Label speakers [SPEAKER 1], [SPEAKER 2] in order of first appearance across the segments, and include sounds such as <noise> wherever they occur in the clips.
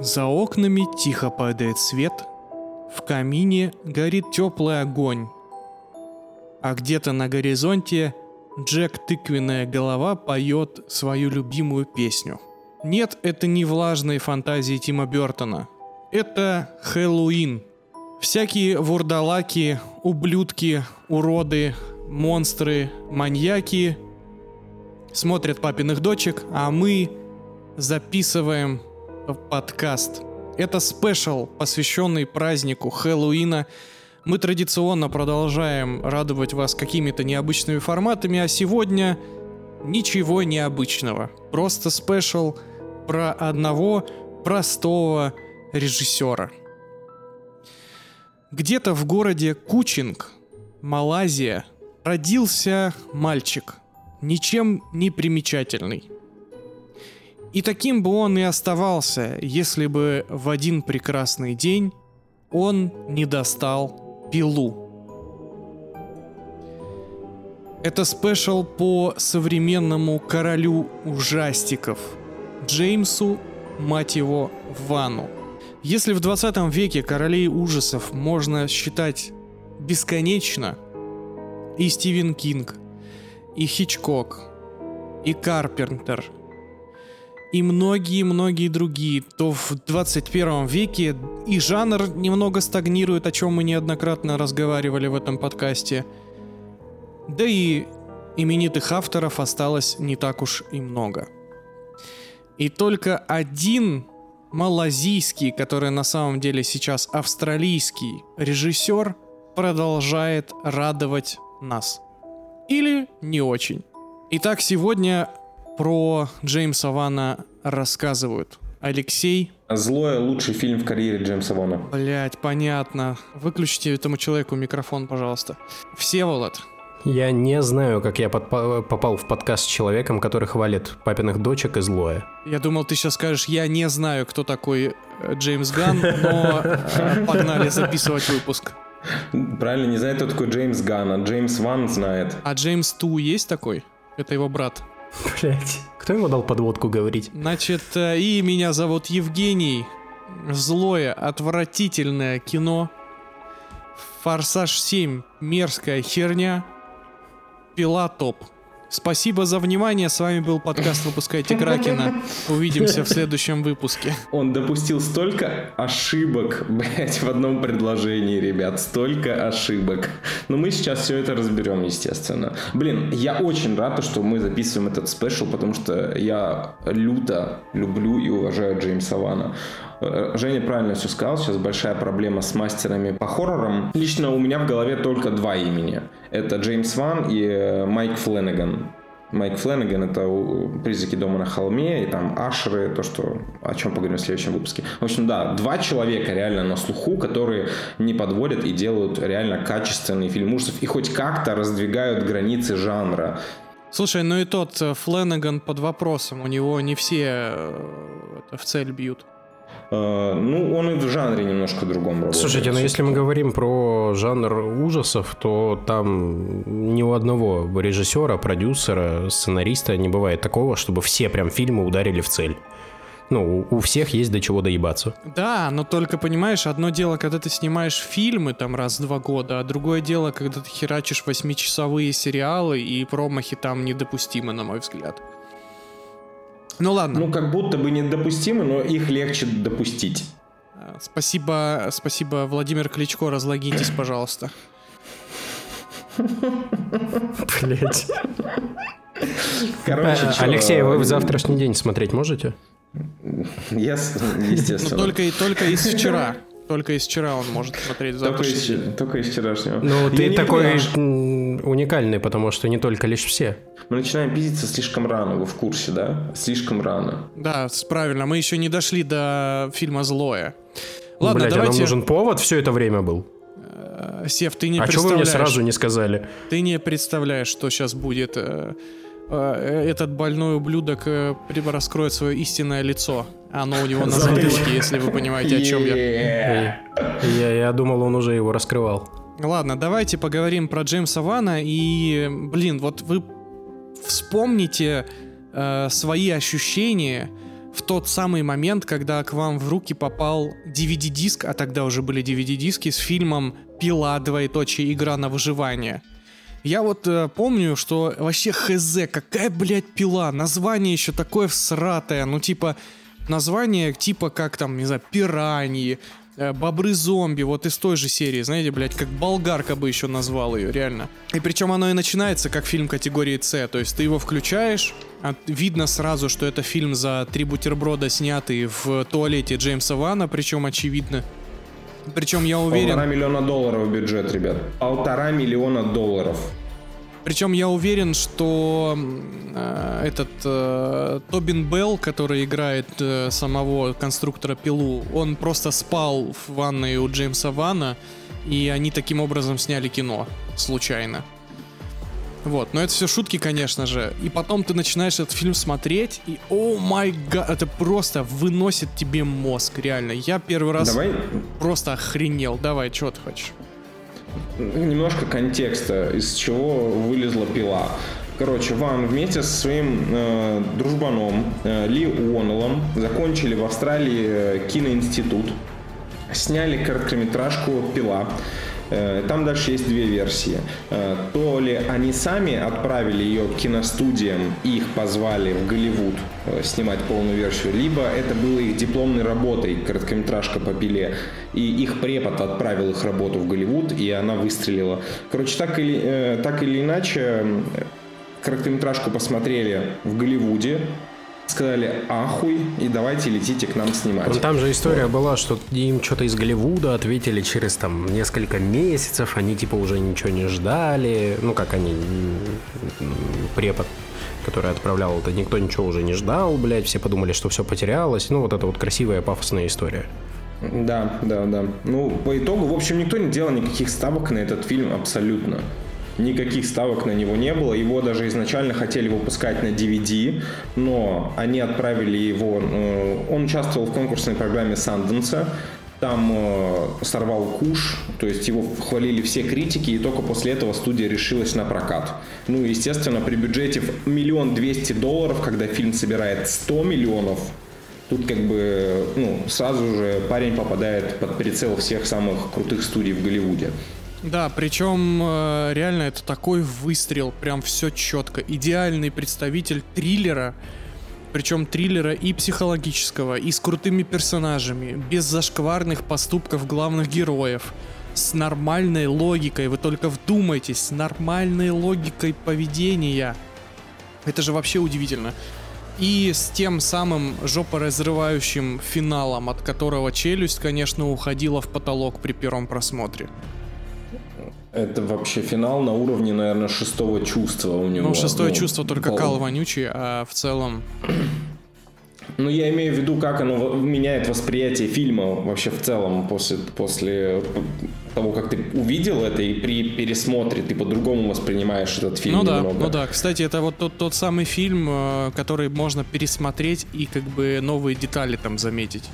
[SPEAKER 1] За окнами тихо падает свет, в камине горит теплый огонь. А где-то на горизонте Джек Тыквенная голова поет свою любимую песню. Нет, это не влажные фантазии Тима Бертона. Это Хэллоуин. Всякие вурдалаки, ублюдки, уроды, монстры, маньяки смотрят папиных дочек, а мы записываем подкаст. Это special, посвященный празднику Хэллоуина. Мы традиционно продолжаем радовать вас какими-то необычными форматами, а сегодня ничего необычного. Просто special про одного простого режиссера. Где-то в городе Кучинг, Малайзия, родился мальчик, ничем не примечательный. И таким бы он и оставался, если бы в один прекрасный день он не достал пилу. Это спешл по современному королю ужастиков Джеймсу, мать его, Вану. Если в 20 веке королей ужасов можно считать бесконечно, и Стивен Кинг, и Хичкок, и Карпентер – и многие-многие другие, то в 21 веке и жанр немного стагнирует, о чем мы неоднократно разговаривали в этом подкасте. Да и именитых авторов осталось не так уж и много. И только один малазийский, который на самом деле сейчас австралийский режиссер, продолжает радовать нас. Или не очень. Итак, сегодня про Джеймса Вана рассказывают. Алексей.
[SPEAKER 2] Злое лучший фильм в карьере Джеймса Вана.
[SPEAKER 1] Блять, понятно. Выключите этому человеку микрофон, пожалуйста. Всеволод.
[SPEAKER 3] Я не знаю, как я подпа- попал в подкаст с человеком, который хвалит папиных дочек и злое.
[SPEAKER 1] Я думал, ты сейчас скажешь, я не знаю, кто такой э, Джеймс Ган, но э, погнали записывать выпуск.
[SPEAKER 2] Правильно, не знает, кто такой Джеймс Ган, а Джеймс Ван знает.
[SPEAKER 1] А Джеймс Ту есть такой? Это его брат.
[SPEAKER 3] Блять, кто ему дал подводку говорить?
[SPEAKER 1] Значит, э, и меня зовут Евгений. Злое, отвратительное кино. Форсаж 7. Мерзкая херня. Пила топ. Спасибо за внимание. С вами был подкаст «Выпускайте Кракена». Увидимся в <laughs> следующем выпуске.
[SPEAKER 2] Он допустил столько ошибок, блять, в одном предложении, ребят. Столько ошибок. Но мы сейчас все это разберем, естественно. Блин, я очень рад, что мы записываем этот спешл, потому что я люто люблю и уважаю Джеймса Вана. Э, Женя правильно все сказал, сейчас большая проблема с мастерами по хоррорам. Лично у меня в голове только два имени. Это Джеймс Ван и э, Майк Фленнеган. Майк Фленнеган — это «Призраки дома на холме», и там «Ашеры», то, что, о чем поговорим в следующем выпуске. В общем, да, два человека реально на слуху, которые не подводят и делают реально качественный фильм ужасов и хоть как-то раздвигают границы жанра.
[SPEAKER 1] Слушай, ну и тот э, Фленнеган под вопросом, у него не все в цель бьют.
[SPEAKER 2] Э, ну, он и в жанре немножко другом работает.
[SPEAKER 3] Слушайте, но ну, если мы говорим про жанр ужасов, то там ни у одного режиссера, продюсера, сценариста не бывает такого, чтобы все прям фильмы ударили в цель. Ну, у всех есть до чего доебаться.
[SPEAKER 1] Да, но только понимаешь, одно дело, когда ты снимаешь фильмы там раз в два года, а другое дело, когда ты херачишь восьмичасовые сериалы, и промахи там недопустимы, на мой взгляд. Ну ладно.
[SPEAKER 2] Ну, как будто бы недопустимы, но их легче допустить.
[SPEAKER 1] Э, спасибо, спасибо, Владимир Кличко, разлогитесь, пожалуйста.
[SPEAKER 3] Блять. Короче, а, Алексей, вы в завтрашний день смотреть можете?
[SPEAKER 2] Я, естественно.
[SPEAKER 1] Ну, только, только из вчера. Только из вчера он может смотреть
[SPEAKER 2] только из, только из вчерашнего.
[SPEAKER 3] Ну, ты такой понимаю, уникальный, потому что не только лишь все.
[SPEAKER 2] Мы начинаем пиздиться слишком рано, вы в курсе, да? Слишком рано.
[SPEAKER 1] Да, правильно. Мы еще не дошли до фильма «Злое». Ладно,
[SPEAKER 3] Блядь,
[SPEAKER 1] давайте...
[SPEAKER 3] а нам нужен повод все это время был?
[SPEAKER 1] Э, Сев, ты не
[SPEAKER 3] а
[SPEAKER 1] представляешь...
[SPEAKER 3] А что вы мне сразу не сказали?
[SPEAKER 1] Ты не представляешь, что сейчас будет. Э, э, этот больной ублюдок раскроет свое истинное лицо. Оно у него на затылке, если вы понимаете, о чем я.
[SPEAKER 3] Я, я думал, он уже его раскрывал.
[SPEAKER 1] Ладно, давайте поговорим про Джеймса Вана. И, блин, вот вы вспомните э, свои ощущения, в тот самый момент, когда к вам в руки попал DVD-диск, а тогда уже были DVD-диски с фильмом «Пила. Двоеточие. Игра на выживание». Я вот э, помню, что вообще хз, какая, блядь, пила, название еще такое всратое, ну типа, название типа как там, не знаю, пираньи, э, бобры-зомби, вот из той же серии, знаете, блядь, как болгарка бы еще назвал ее, реально. И причем оно и начинается как фильм категории С, то есть ты его включаешь, а видно сразу, что это фильм за три бутерброда, снятый в туалете Джеймса Вана, причем очевидно. Причем я уверен...
[SPEAKER 2] Полтора миллиона долларов бюджет, ребят. Полтора миллиона долларов.
[SPEAKER 1] Причем я уверен, что э, этот э, Тобин Белл, который играет э, самого конструктора пилу, он просто спал в ванной у Джеймса Вана, и они таким образом сняли кино случайно. Вот, но это все шутки, конечно же. И потом ты начинаешь этот фильм смотреть, и о май гад, это просто выносит тебе мозг, реально. Я первый раз
[SPEAKER 2] Давай
[SPEAKER 1] просто охренел. Давай, что ты хочешь?
[SPEAKER 2] Немножко контекста, из чего вылезла пила. Короче, Ван вместе со своим э, дружбаном э, Ли Уоннеллом закончили в Австралии э, киноинститут, сняли короткометражку «Пила». Э, Там дальше есть две версии. Э, То ли они сами отправили ее к киностудиям и их позвали в Голливуд э, снимать полную версию, либо это было их дипломной работой, короткометражка по пиле, и их препод отправил их работу в Голливуд, и она выстрелила. Короче, так или, так или иначе, короткометражку посмотрели в Голливуде, сказали ахуй, и давайте летите к нам снимать.
[SPEAKER 3] Ну, там же история была, что им что-то из Голливуда ответили через там несколько месяцев, они типа уже ничего не ждали, ну как они, препод, который отправлял это, никто ничего уже не ждал, блядь, все подумали, что все потерялось, ну вот это вот красивая пафосная история.
[SPEAKER 2] Да, да, да. Ну, по итогу, в общем, никто не делал никаких ставок на этот фильм абсолютно. Никаких ставок на него не было. Его даже изначально хотели выпускать на DVD, но они отправили его... э, Он участвовал в конкурсной программе Санденса. Там э, сорвал куш, то есть его хвалили все критики, и только после этого студия решилась на прокат. Ну, естественно, при бюджете в миллион двести долларов, когда фильм собирает 100 миллионов, Тут как бы, ну, сразу же парень попадает под прицел всех самых крутых студий в Голливуде.
[SPEAKER 1] Да, причем э, реально это такой выстрел, прям все четко. Идеальный представитель триллера, причем триллера и психологического, и с крутыми персонажами, без зашкварных поступков главных героев, с нормальной логикой, вы только вдумайтесь, с нормальной логикой поведения. Это же вообще удивительно. И с тем самым жопоразрывающим финалом, от которого челюсть, конечно, уходила в потолок при первом просмотре.
[SPEAKER 2] Это вообще финал на уровне, наверное, шестого чувства у него.
[SPEAKER 1] Ну, шестое
[SPEAKER 2] Ну,
[SPEAKER 1] чувство только
[SPEAKER 2] пол-
[SPEAKER 1] кал вонючий, а в целом...
[SPEAKER 2] Ну, я имею в виду, как оно меняет восприятие фильма вообще в целом после, после того, как ты увидел это, и при пересмотре ты по-другому воспринимаешь этот фильм
[SPEAKER 1] ну да,
[SPEAKER 2] немного.
[SPEAKER 1] ну да. Кстати, это вот тот, тот самый фильм, э, который можно пересмотреть и как бы новые детали там заметить.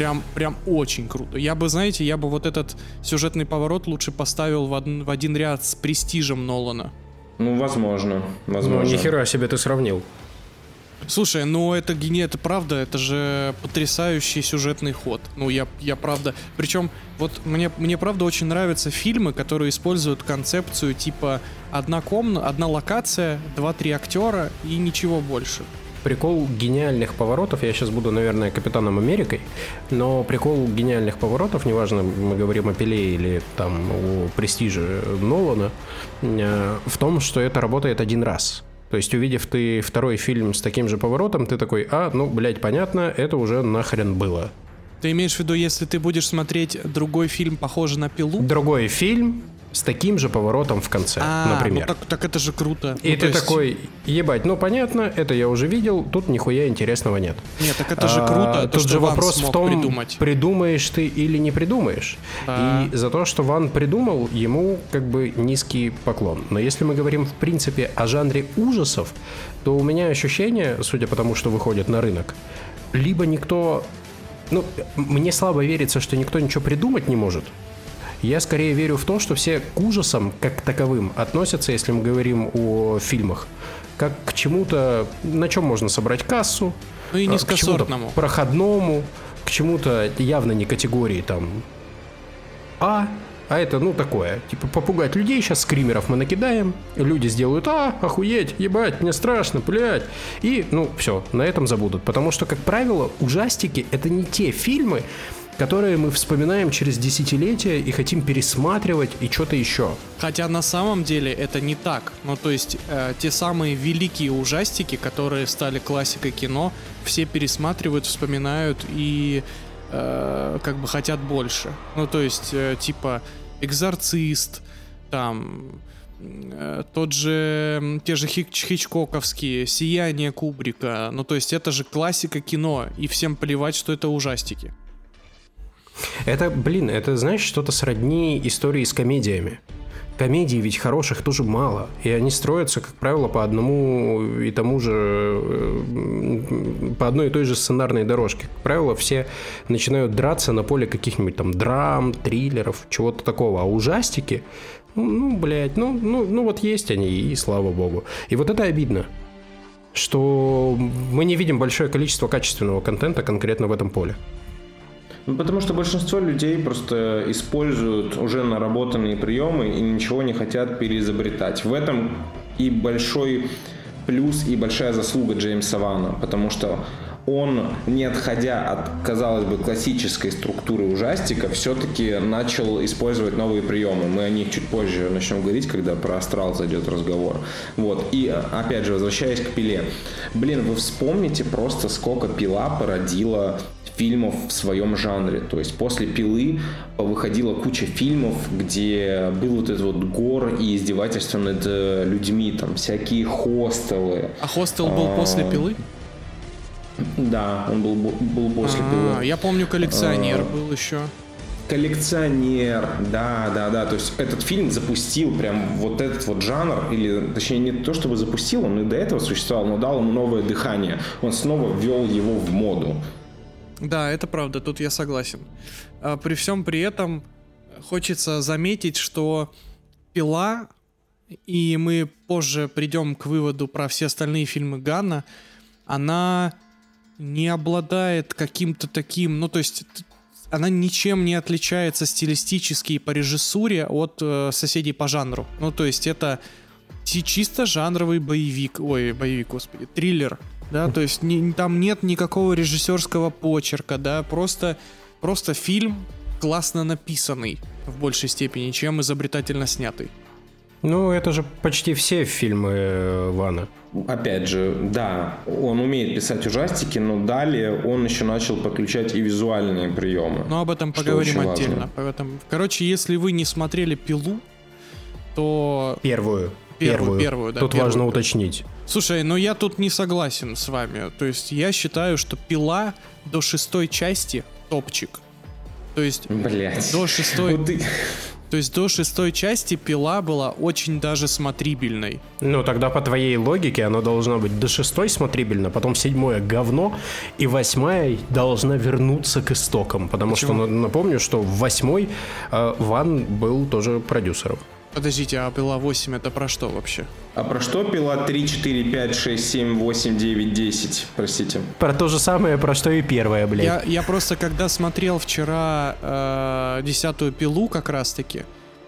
[SPEAKER 1] Прям, прям очень круто. Я бы, знаете, я бы вот этот сюжетный поворот лучше поставил в, один- в один ряд с престижем Нолана.
[SPEAKER 2] Ну, возможно,
[SPEAKER 3] Ну,
[SPEAKER 2] возможно.
[SPEAKER 3] нихера себе ты сравнил.
[SPEAKER 1] Слушай, ну это гене, это правда, это же потрясающий сюжетный ход. Ну я, я правда, причем вот мне, мне правда очень нравятся фильмы, которые используют концепцию типа одна комната, одна локация, два-три актера и ничего больше.
[SPEAKER 3] Прикол гениальных поворотов, я сейчас буду, наверное, Капитаном Америкой, но прикол гениальных поворотов, неважно, мы говорим о Пеле или там о престиже Нолана, э, в том, что это работает один раз. То есть, увидев ты второй фильм с таким же поворотом, ты такой, а, ну, блядь, понятно, это уже нахрен было.
[SPEAKER 1] Ты имеешь в виду, если ты будешь смотреть другой фильм, похожий на пилу?
[SPEAKER 3] Другой фильм с таким же поворотом в конце,
[SPEAKER 1] А,
[SPEAKER 3] например.
[SPEAKER 1] ну так, так это же круто.
[SPEAKER 3] И
[SPEAKER 1] Ну,
[SPEAKER 3] ты
[SPEAKER 1] есть-
[SPEAKER 3] такой, ебать, ну понятно, это я уже видел, тут нихуя интересного нет.
[SPEAKER 1] Нет, так это же
[SPEAKER 3] А,
[SPEAKER 1] круто. то,
[SPEAKER 3] Тут же вопрос в том,
[SPEAKER 1] придумать.
[SPEAKER 3] придумаешь ты или не придумаешь.
[SPEAKER 1] Да.
[SPEAKER 3] И за то, что Ван придумал, ему как бы низкий поклон. Но если мы говорим в принципе о жанре ужасов, то у меня ощущение, судя по тому, что выходит на рынок, либо никто... Ну, мне слабо верится, что никто ничего придумать не может. Я скорее верю в то, что все к ужасам, как к таковым, относятся, если мы говорим о фильмах, как к чему-то, на чем можно собрать кассу,
[SPEAKER 1] Ну и
[SPEAKER 3] к чему-то
[SPEAKER 1] низкосортному.
[SPEAKER 3] проходному, к чему-то явно не категории там А, а это, ну, такое, типа, попугать людей, сейчас скримеров мы накидаем, люди сделают, а, охуеть, ебать, мне страшно, блядь, и, ну, все, на этом забудут, потому что, как правило, ужастики — это не те фильмы, которые мы вспоминаем через десятилетия и хотим пересматривать и что-то еще.
[SPEAKER 1] Хотя на самом деле это не так. Ну, то есть, э, те самые великие ужастики, которые стали классикой кино, все пересматривают, вспоминают и э, как бы хотят больше. Ну, то есть, э, типа, Экзорцист, там, э, тот же, те же Хич- Хичкоковские, Сияние Кубрика. Ну, то есть, это же классика кино, и всем плевать, что это ужастики.
[SPEAKER 3] Это, блин, это, знаешь, что-то сродни истории с комедиями. Комедий ведь хороших тоже мало, и они строятся, как правило, по одному и тому же, э, по одной и той же сценарной дорожке. Как правило, все начинают драться на поле каких-нибудь там драм, триллеров, чего-то такого. А ужастики, ну, ну блядь, ну, ну, ну вот есть они, и слава богу. И вот это обидно, что мы не видим большое количество качественного контента конкретно в этом поле.
[SPEAKER 2] Ну, потому что большинство людей просто используют уже наработанные приемы и ничего не хотят переизобретать. В этом и большой плюс и большая заслуга Джеймса Вана, потому что он, не отходя от, казалось бы, классической структуры ужастика, все-таки начал использовать новые приемы. Мы о них чуть позже начнем говорить, когда про астрал зайдет разговор. Вот. И, опять же, возвращаясь к пиле. Блин, вы вспомните просто, сколько пила породила фильмов в своем жанре. То есть после «Пилы» выходила куча фильмов, где был вот этот вот гор и издевательство над э, людьми, там всякие хостелы.
[SPEAKER 1] А хостел был после
[SPEAKER 2] А,
[SPEAKER 1] пилы?
[SPEAKER 2] Да, он был, был после
[SPEAKER 1] А,
[SPEAKER 2] «Пилы».
[SPEAKER 1] Я помню, коллекционер
[SPEAKER 2] А.
[SPEAKER 1] был еще.
[SPEAKER 2] Коллекционер, да, да, да. То есть этот фильм запустил прям вот этот вот жанр, или точнее не то чтобы запустил, он и до этого существовал, но дал ему новое дыхание. Он снова ввел его в моду.
[SPEAKER 1] Да, это правда, тут я согласен. А, При всем при этом хочется заметить, что пила, и мы позже придем к выводу про все остальные фильмы Ганна, она не обладает каким-то таким, ну то есть она ничем не отличается стилистически и по режиссуре от э, соседей по жанру. Ну то есть это чи- чисто жанровый боевик, ой, боевик, господи, триллер, да, то есть не- там нет никакого режиссерского почерка, да, просто, просто фильм классно написанный в большей степени, чем изобретательно снятый.
[SPEAKER 3] Ну, это же почти все фильмы э, Вана.
[SPEAKER 2] Опять же, да, он умеет писать ужастики, но далее он еще начал подключать и визуальные приемы.
[SPEAKER 1] Но об этом поговорим отдельно. Поэтому, короче, если вы не смотрели пилу, то
[SPEAKER 3] Первую.
[SPEAKER 1] Первую, первую, да,
[SPEAKER 3] Тут
[SPEAKER 1] первую.
[SPEAKER 3] важно уточнить.
[SPEAKER 1] Слушай, но я тут не согласен с вами. То есть я считаю, что пила до шестой части топчик. То есть
[SPEAKER 2] Блять.
[SPEAKER 1] до шестой,
[SPEAKER 2] Вот ты-
[SPEAKER 1] то есть до шестой части пила была очень даже смотрибельной.
[SPEAKER 3] Ну, тогда по твоей логике оно должно быть до шестой смотрибельно, потом седьмое говно, и восьмая должна вернуться к истокам. Потому
[SPEAKER 1] Почему?
[SPEAKER 3] что на- напомню, что в восьмой э, Ван был тоже продюсером.
[SPEAKER 1] Подождите, а пила 8 это про что вообще?
[SPEAKER 2] А про что пила 3, 4, 5, 6, 7, 8, 9, 10? Простите.
[SPEAKER 3] Про то же самое, про что и первая, блядь.
[SPEAKER 1] Я, я просто когда смотрел вчера э, десятую пилу как раз таки,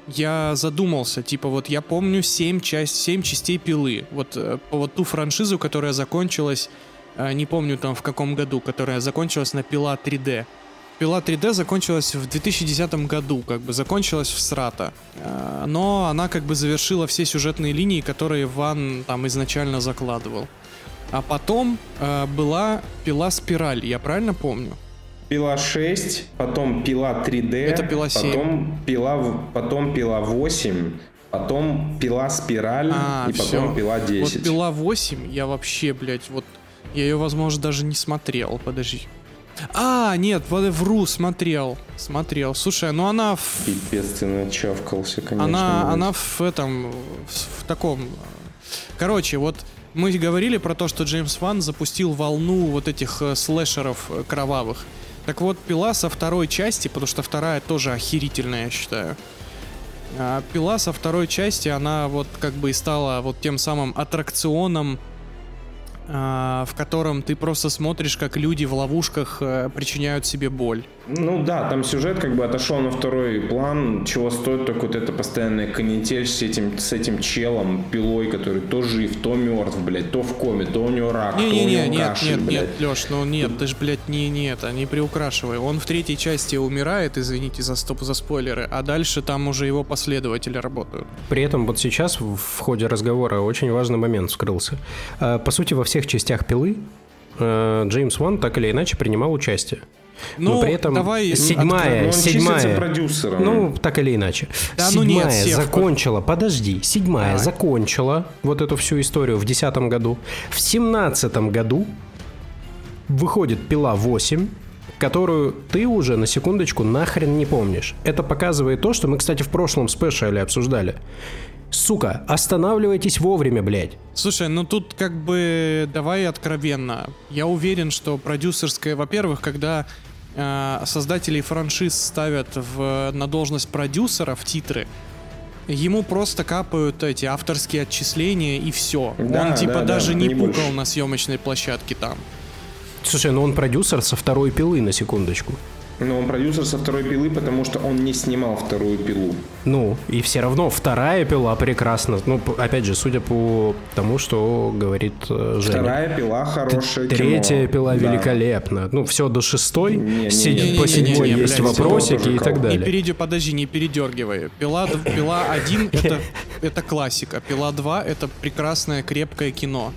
[SPEAKER 1] я задумался, типа вот я помню 7, часть, 7 частей пилы. Вот, э, вот ту франшизу, которая закончилась, э, не помню там в каком году, которая закончилась на пила 3D. Пила 3D закончилась в 2010 году, как бы закончилась в срата. Э, Но она как бы завершила все сюжетные линии, которые Ван там изначально закладывал. А потом э, была пила спираль, я правильно помню?
[SPEAKER 2] Пила 6, потом пила 3D.
[SPEAKER 1] Это пила 7.
[SPEAKER 2] Потом пила, потом пила 8, потом пила спираль
[SPEAKER 1] А,
[SPEAKER 2] и потом
[SPEAKER 1] всё.
[SPEAKER 2] пила 10.
[SPEAKER 1] Вот пила 8, я вообще, блядь, вот я ее, возможно, даже не смотрел. Подожди. А, нет, вру, смотрел. Смотрел. Слушай, ну она в,
[SPEAKER 2] Пипец, ты начавкался, конечно.
[SPEAKER 1] она,
[SPEAKER 2] блядь.
[SPEAKER 1] она в этом, в, в таком... Короче, вот мы говорили про то, что Джеймс Ван запустил волну вот этих э, слэшеров э, кровавых. Так вот, пила со второй части, потому что вторая тоже охерительная, я считаю. А пила со второй части, она вот как бы и стала вот тем самым аттракционом в котором ты просто смотришь, как люди в ловушках э, причиняют себе боль.
[SPEAKER 2] Ну да, там сюжет как бы отошел на второй план, чего стоит только вот это постоянная канитель с этим, с этим челом, пилой, который то жив, то мертв, блядь, то в коме, то у него рак,
[SPEAKER 1] не,
[SPEAKER 2] то
[SPEAKER 1] не,
[SPEAKER 2] у
[SPEAKER 1] не,
[SPEAKER 2] него
[SPEAKER 1] нет,
[SPEAKER 2] кашель,
[SPEAKER 1] нет,
[SPEAKER 2] блядь.
[SPEAKER 1] нет, Леш, ну нет, ты ж, блядь, не, не это, не приукрашивай. Он в третьей части умирает, извините за стоп, за спойлеры, а дальше там уже его последователи работают.
[SPEAKER 3] При этом вот сейчас в ходе разговора очень важный момент вскрылся. А, по сути, во всех частях пилы э, Джеймс Ван так или иначе принимал участие.
[SPEAKER 1] Ну,
[SPEAKER 3] Но при этом
[SPEAKER 1] давай
[SPEAKER 3] седьмая,
[SPEAKER 2] Ну, числится
[SPEAKER 3] седьмая,
[SPEAKER 2] продюсером.
[SPEAKER 3] ну так или иначе,
[SPEAKER 1] Да ну
[SPEAKER 3] седьмая
[SPEAKER 1] нет, Сев,
[SPEAKER 3] закончила, подожди, седьмая
[SPEAKER 1] Давай.
[SPEAKER 3] закончила вот эту всю историю в десятом году, в семнадцатом году выходит пила 8 которую ты уже на секундочку нахрен не помнишь. Это показывает то, что мы, кстати, в прошлом спешле обсуждали. Сука, останавливайтесь вовремя, блядь.
[SPEAKER 1] Слушай, ну тут как бы давай откровенно. Я уверен, что продюсерская, во-первых, когда создателей франшиз ставят в, на должность продюсера в титры, ему просто капают эти авторские отчисления и все.
[SPEAKER 2] Да,
[SPEAKER 1] Он типа
[SPEAKER 2] да, да,
[SPEAKER 1] даже не
[SPEAKER 2] не
[SPEAKER 1] пукал
[SPEAKER 2] больше.
[SPEAKER 1] на съемочной площадке там.
[SPEAKER 3] Слушай, ну он продюсер со второй пилы, на секундочку.
[SPEAKER 2] Но он продюсер со второй пилы, потому что он не снимал вторую пилу.
[SPEAKER 3] Ну, и все равно вторая пила прекрасна. Ну, опять же, судя по тому, что говорит э, Женя.
[SPEAKER 2] Вторая пила хорошая
[SPEAKER 3] Третья
[SPEAKER 2] кино.
[SPEAKER 3] пила
[SPEAKER 2] Да.
[SPEAKER 3] великолепна. Ну, все до шестой.
[SPEAKER 2] Не, не, не, не,
[SPEAKER 3] по
[SPEAKER 2] не,
[SPEAKER 3] седьмой
[SPEAKER 1] не, не,
[SPEAKER 3] есть
[SPEAKER 1] блядь,
[SPEAKER 3] вопросики и так
[SPEAKER 1] Не
[SPEAKER 3] далее.
[SPEAKER 1] перейди, подожди, не передергивай. Пила, пила 1 это, <laughs> это классика. Пила 2 это прекрасное крепкое кино.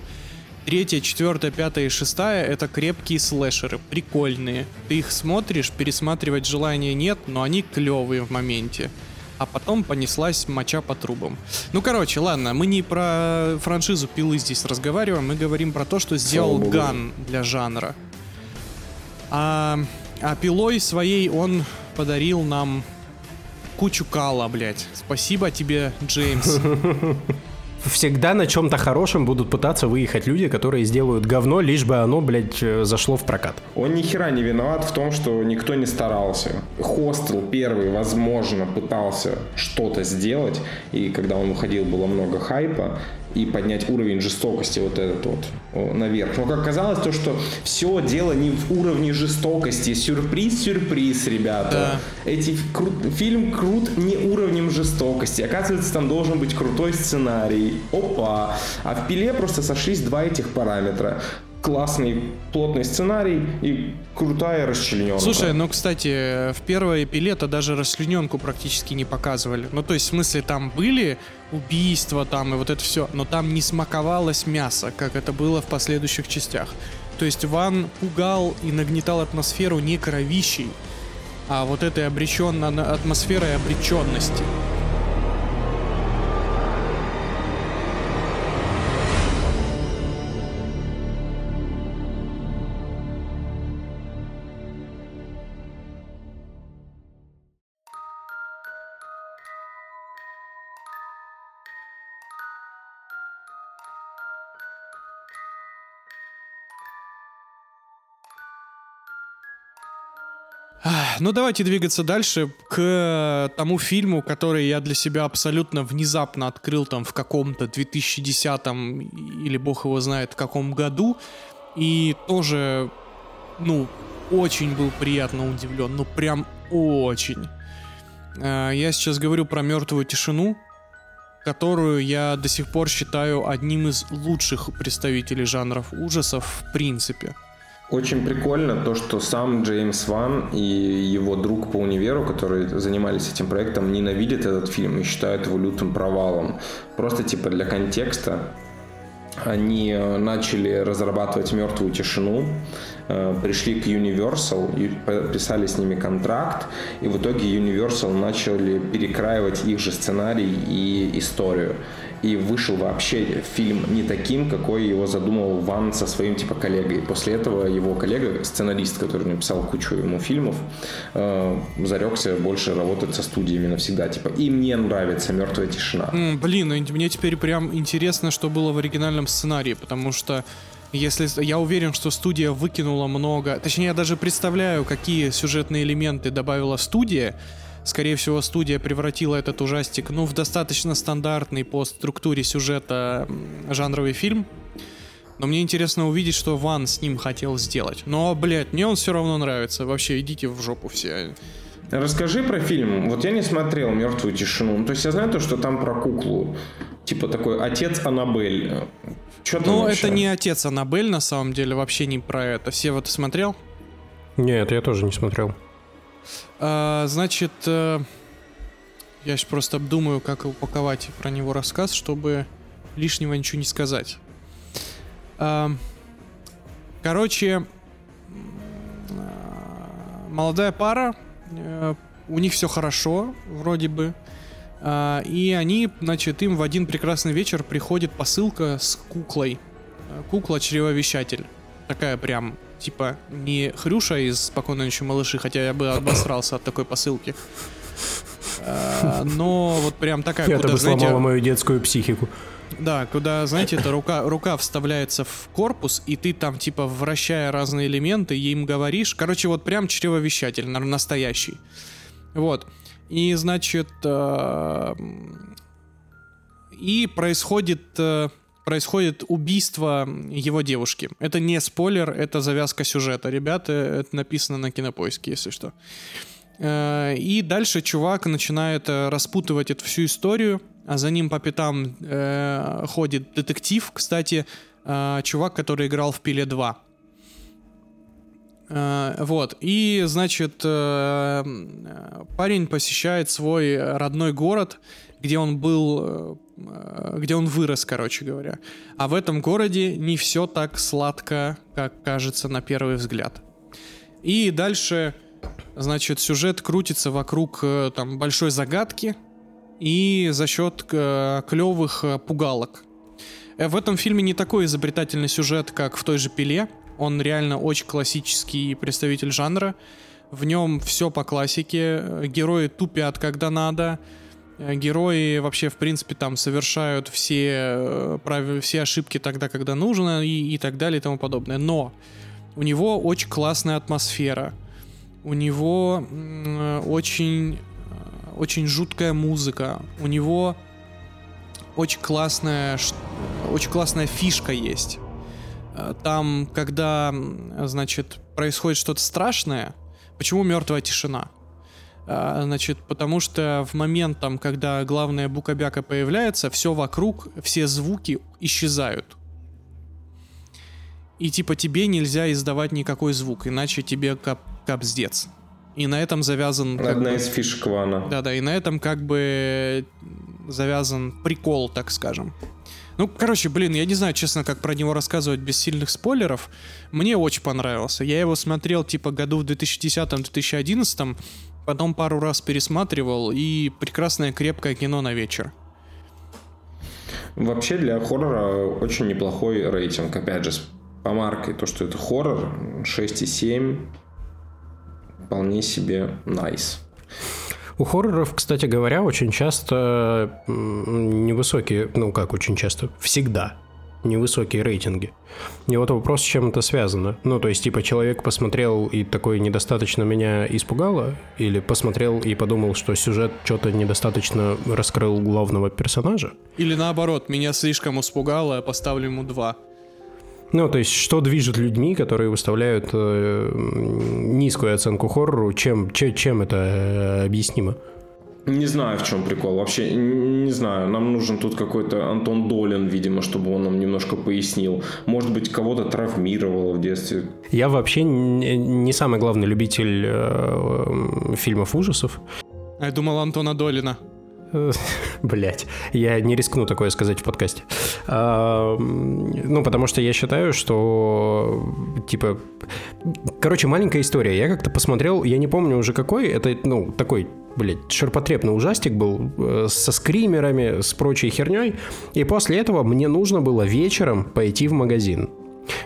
[SPEAKER 1] Третья, четвертая, пятая и шестая это крепкие слэшеры, прикольные. Ты их смотришь, пересматривать желания нет, но они клевые в моменте. А потом понеслась моча по трубам. Ну, короче, ладно, мы не про франшизу пилы здесь разговариваем, мы говорим про то, что сделал. Ган для жанра. А, а пилой своей он подарил нам кучу кала, блядь. Спасибо тебе, Джеймс. <laughs>
[SPEAKER 3] Всегда на чем-то хорошем будут пытаться выехать люди, которые сделают говно, лишь бы оно, блядь, э, зашло в прокат.
[SPEAKER 2] Он ни хера не виноват в том, что никто не старался. Хостел первый, возможно, пытался что-то сделать, и когда он выходил, было много хайпа, и поднять уровень жестокости вот этот вот наверх. Но как оказалось, то, что все дело не в уровне жестокости. Сюрприз, сюрприз, ребята. Эти ф- крут- фильм крут не уровнем жестокости. Оказывается, там должен быть крутой сценарий. Опа. А в пиле просто сошлись два этих параметра. Классный плотный сценарий и крутая расчлененка.
[SPEAKER 1] Слушай, ну, кстати, в первой пилета даже расчлененку практически не показывали. Ну, то есть, в смысле, там были убийства там и вот это все, но там не смаковалось мясо, как это было в последующих частях. То есть Ван пугал и нагнетал атмосферу не кровищей, а вот этой обреченной атмосферой обреченности. Ну, давайте двигаться дальше к тому фильму, который я для себя абсолютно внезапно открыл там в каком-то 2010 или бог его знает в каком году. И тоже, ну, очень был приятно удивлен. Ну, прям очень. Э, Я сейчас говорю про мертвую тишину, которую я до сих пор считаю одним из лучших представителей жанров ужасов в принципе.
[SPEAKER 2] Очень прикольно то, что сам Джеймс Ван и его друг по универу, которые занимались этим проектом, ненавидят этот фильм и считают его лютым провалом. Просто типа для контекста они э, начали разрабатывать мертвую тишину, э, пришли к Universal, подписали с ними контракт, и в итоге Universal начали перекраивать их же сценарий и историю. И вышел вообще фильм не таким, какой его задумал Ван со своим типа коллегой. После этого его коллега, сценарист, который написал кучу ему фильмов, э, зарекся больше работать со студиями навсегда. Типа, и мне нравится мертвая тишина.
[SPEAKER 1] М, блин, и мне теперь прям интересно, что было в оригинальном сценарии, потому что Если я уверен, что студия выкинула много, точнее я даже представляю, какие сюжетные элементы добавила студия. Скорее всего, студия превратила этот ужастик, ну, в достаточно стандартный по структуре сюжета жанровый фильм. Но мне интересно увидеть, что Ван с ним хотел сделать. Но, блядь, мне он все равно нравится. Вообще, идите в жопу все.
[SPEAKER 2] Расскажи про фильм. Вот я не смотрел «Мертвую тишину». То есть я знаю то, что там про куклу. Типа такой отец Аннабель.
[SPEAKER 1] Что там Ну, вообще? это не отец Аннабель, на самом деле, вообще не про это. Все вот смотрел?
[SPEAKER 3] Нет, я тоже не смотрел.
[SPEAKER 1] А, значит, э, я сейчас просто обдумаю, как упаковать про него рассказ, чтобы лишнего ничего не сказать. А, короче, молодая пара, э, у них все хорошо, вроде бы. А, и они, значит, им в один прекрасный вечер приходит посылка с куклой. Э, кукла-чревовещатель. Такая прям, типа, не Хрюша из «Спокойной ночи, малыши», хотя я бы обосрался от такой посылки. А, но вот прям такая,
[SPEAKER 3] Это бы сломала мою детскую психику.
[SPEAKER 1] Да, куда, знаете, эта рука, рука вставляется в корпус, и ты там, типа, вращая разные элементы, им говоришь. Короче, вот прям чревовещатель, настоящий. Вот. И, значит, э, и происходит, э, происходит убийство его девушки. Это не спойлер, это завязка сюжета. Ребята, это написано на кинопоиске, если что. Э, и дальше чувак начинает распутывать эту всю историю, а за ним по пятам э, ходит детектив, кстати, э, чувак, который играл в Пиле 2. Э, вот, и, значит, э, парень посещает свой родной город, где он был, э, где он вырос, короче говоря. А в этом городе не все так сладко, как кажется на первый взгляд. И дальше, значит, сюжет крутится вокруг там большой загадки, и за счет э, клевых э, пугалок. Э, в этом фильме не такой изобретательный сюжет, как в той же «Пиле». Он реально очень классический представитель жанра. В нем все по классике. Герои тупят, когда надо. Герои вообще, в принципе, там совершают все, все ошибки тогда, когда нужно, и, и так далее, и тому подобное. Но у него очень классная атмосфера. У него очень очень жуткая музыка. У него очень классная, очень классная фишка есть. Э, там, когда, значит, происходит что-то страшное, почему мертвая тишина? Э, значит, потому что в момент, там, когда главная букабяка появляется, все вокруг, все звуки исчезают. И типа тебе нельзя издавать никакой звук, иначе тебе кап капздец. И на этом завязан...
[SPEAKER 2] Одна бы, из фишек Вана.
[SPEAKER 1] Да-да, и на этом как бы завязан прикол, так скажем. Ну, короче, блин, я не знаю, честно, как про него рассказывать без сильных спойлеров. Мне очень понравился. Я его смотрел, типа, году в 2010-2011, потом пару раз пересматривал, и прекрасное крепкое кино на вечер.
[SPEAKER 2] Вообще для хоррора очень неплохой рейтинг. Опять же, по марке, то, что это хоррор, 6,7 вполне себе nice.
[SPEAKER 3] У хорроров, кстати говоря, очень часто невысокие, ну как очень часто, всегда невысокие рейтинги. И вот вопрос, с чем это связано. Ну, то есть, типа, человек посмотрел и такой недостаточно меня испугало, или посмотрел и подумал, что сюжет что-то недостаточно раскрыл главного персонажа?
[SPEAKER 1] Или наоборот, меня слишком испугало, я поставлю ему два.
[SPEAKER 3] Ну, то есть, что движет людьми, которые выставляют э, низкую оценку хоррору, чем, чем, чем это э, объяснимо?
[SPEAKER 2] Не знаю, в чем прикол. Вообще, не знаю. Нам нужен тут какой-то Антон Долин, видимо, чтобы он нам немножко пояснил. Может быть, кого-то травмировало в детстве.
[SPEAKER 3] Я вообще не самый главный любитель э, фильмов ужасов.
[SPEAKER 1] Я думал Антона Долина. <laughs>
[SPEAKER 3] Блять, я не рискну такое сказать в подкасте. А, ну, потому что я считаю, что, типа, короче, маленькая история. Я как-то посмотрел, я не помню уже какой, это, ну, такой, блядь, ширпотребный ужастик был э, со скримерами, с прочей херней. И после этого мне нужно было вечером пойти в магазин.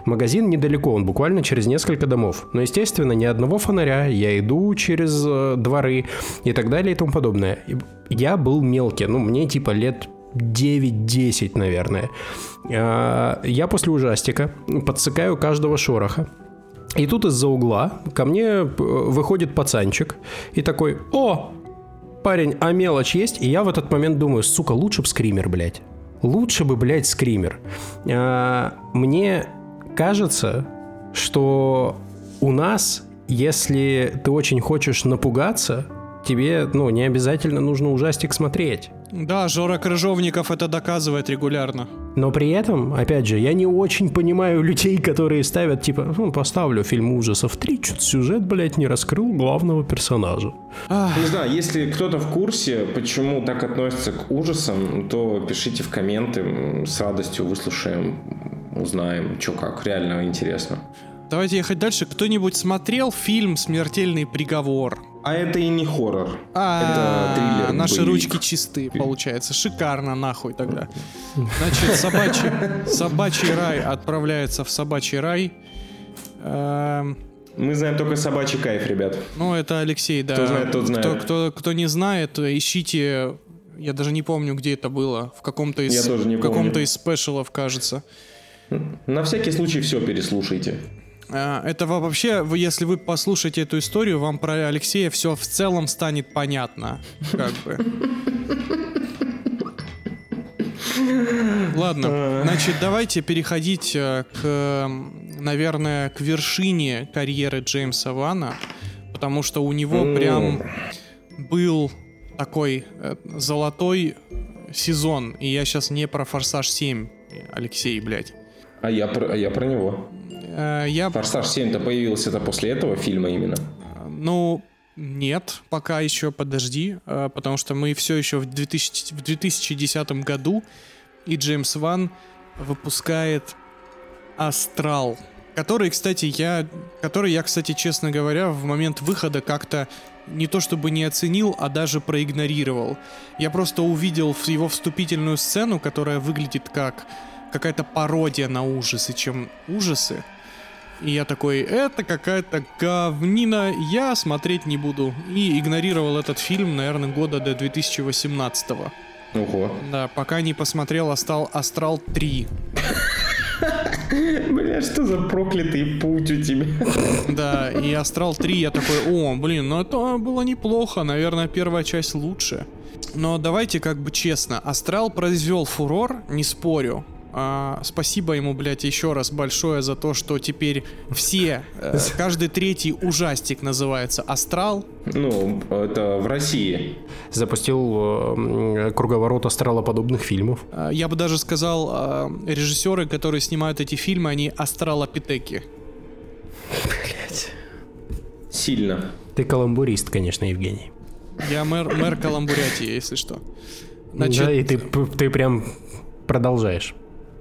[SPEAKER 3] Магазин недалеко, он буквально через несколько домов. Но, естественно, ни одного фонаря, я иду через э, дворы и так далее и тому подобное. Я был мелкий, ну, мне типа лет 9-10, наверное. А, я после ужастика подсыкаю каждого шороха. И тут из-за угла ко мне э, выходит пацанчик и такой, о, парень, а мелочь есть? И я в этот момент думаю, сука, лучше бы скример, блядь. Лучше бы, блядь, скример. А, мне кажется, что у нас, если ты очень хочешь напугаться, тебе, ну, не обязательно нужно ужастик смотреть.
[SPEAKER 1] Да, Жора Крыжовников это доказывает регулярно.
[SPEAKER 3] Но при этом, опять же, я не очень понимаю людей, которые ставят, типа, ну, поставлю фильм ужасов 3, что-то сюжет, блядь, не раскрыл главного персонажа.
[SPEAKER 2] Не знаю, если кто-то в курсе, почему так относится к ужасам, то пишите в комменты, с радостью выслушаем, узнаем, что как, реально интересно.
[SPEAKER 1] Давайте ехать дальше. Кто-нибудь смотрел фильм «Смертельный приговор»?
[SPEAKER 2] А это и не хоррор.
[SPEAKER 1] А,
[SPEAKER 2] это триллер.
[SPEAKER 1] Наши
[SPEAKER 2] боевик.
[SPEAKER 1] ручки чисты, получается. Шикарно, нахуй тогда. Значит, собачий, собачий рай отправляется в собачий рай. Эм,
[SPEAKER 2] Мы знаем только собачий кайф, ребят.
[SPEAKER 1] Ну, это Алексей, да.
[SPEAKER 2] Кто знает, тот знает.
[SPEAKER 1] Кто, кто, кто не знает, ищите. Я даже не помню, где это было. В каком-то из, в каком-то из спешалов, кажется.
[SPEAKER 2] На всякий случай все переслушайте.
[SPEAKER 1] А, Это во- вообще, если вы послушаете эту историю, вам про Алексея все в целом станет понятно. Как бы. Ладно, значит, давайте переходить э, к, м, наверное, к вершине карьеры Джеймса Вана, потому что у него прям был такой э, золотой сезон, и я сейчас не про Форсаж 7, Алексей, блядь.
[SPEAKER 2] А я про, а я про него.
[SPEAKER 1] Э, Я
[SPEAKER 2] Форсаж 7-то появился-то после этого фильма именно.
[SPEAKER 1] Ну, нет, пока еще подожди, э, потому что мы все еще в, 2000 в 2010 году, и Джеймс Ван выпускает Астрал, который, кстати, я, который я, кстати, честно говоря, в момент выхода как-то не то чтобы не оценил, а даже проигнорировал. Я просто увидел его вступительную сцену, которая выглядит как какая-то пародия на ужасы, чем ужасы. И я такой, это какая-то говнина, я смотреть не буду. И игнорировал этот фильм, наверное, года до 2018
[SPEAKER 2] Ого.
[SPEAKER 1] Да, пока не посмотрел Астал, Астрал 3. <laughs>
[SPEAKER 2] Бля, что за проклятый путь у тебя? <laughs>
[SPEAKER 1] Да, и Астрал 3 я такой, о, блин, ну это было неплохо, наверное, первая часть лучше. Но давайте как бы честно, Астрал произвел фурор, не спорю. А, спасибо ему, блядь, еще раз большое за то, что теперь все, э, каждый третий ужастик называется Астрал.
[SPEAKER 2] Ну, это в России.
[SPEAKER 3] Запустил э, круговорот астралоподобных фильмов.
[SPEAKER 1] А, Я бы даже сказал, а, режиссеры, которые снимают эти фильмы, они астралопитеки.
[SPEAKER 2] Сильно.
[SPEAKER 3] Ты каламбурист, конечно, Евгений.
[SPEAKER 1] Я мэр, мэр Каламбурятии, если что.
[SPEAKER 3] да, и
[SPEAKER 1] Значит,
[SPEAKER 3] ты, ты прям продолжаешь.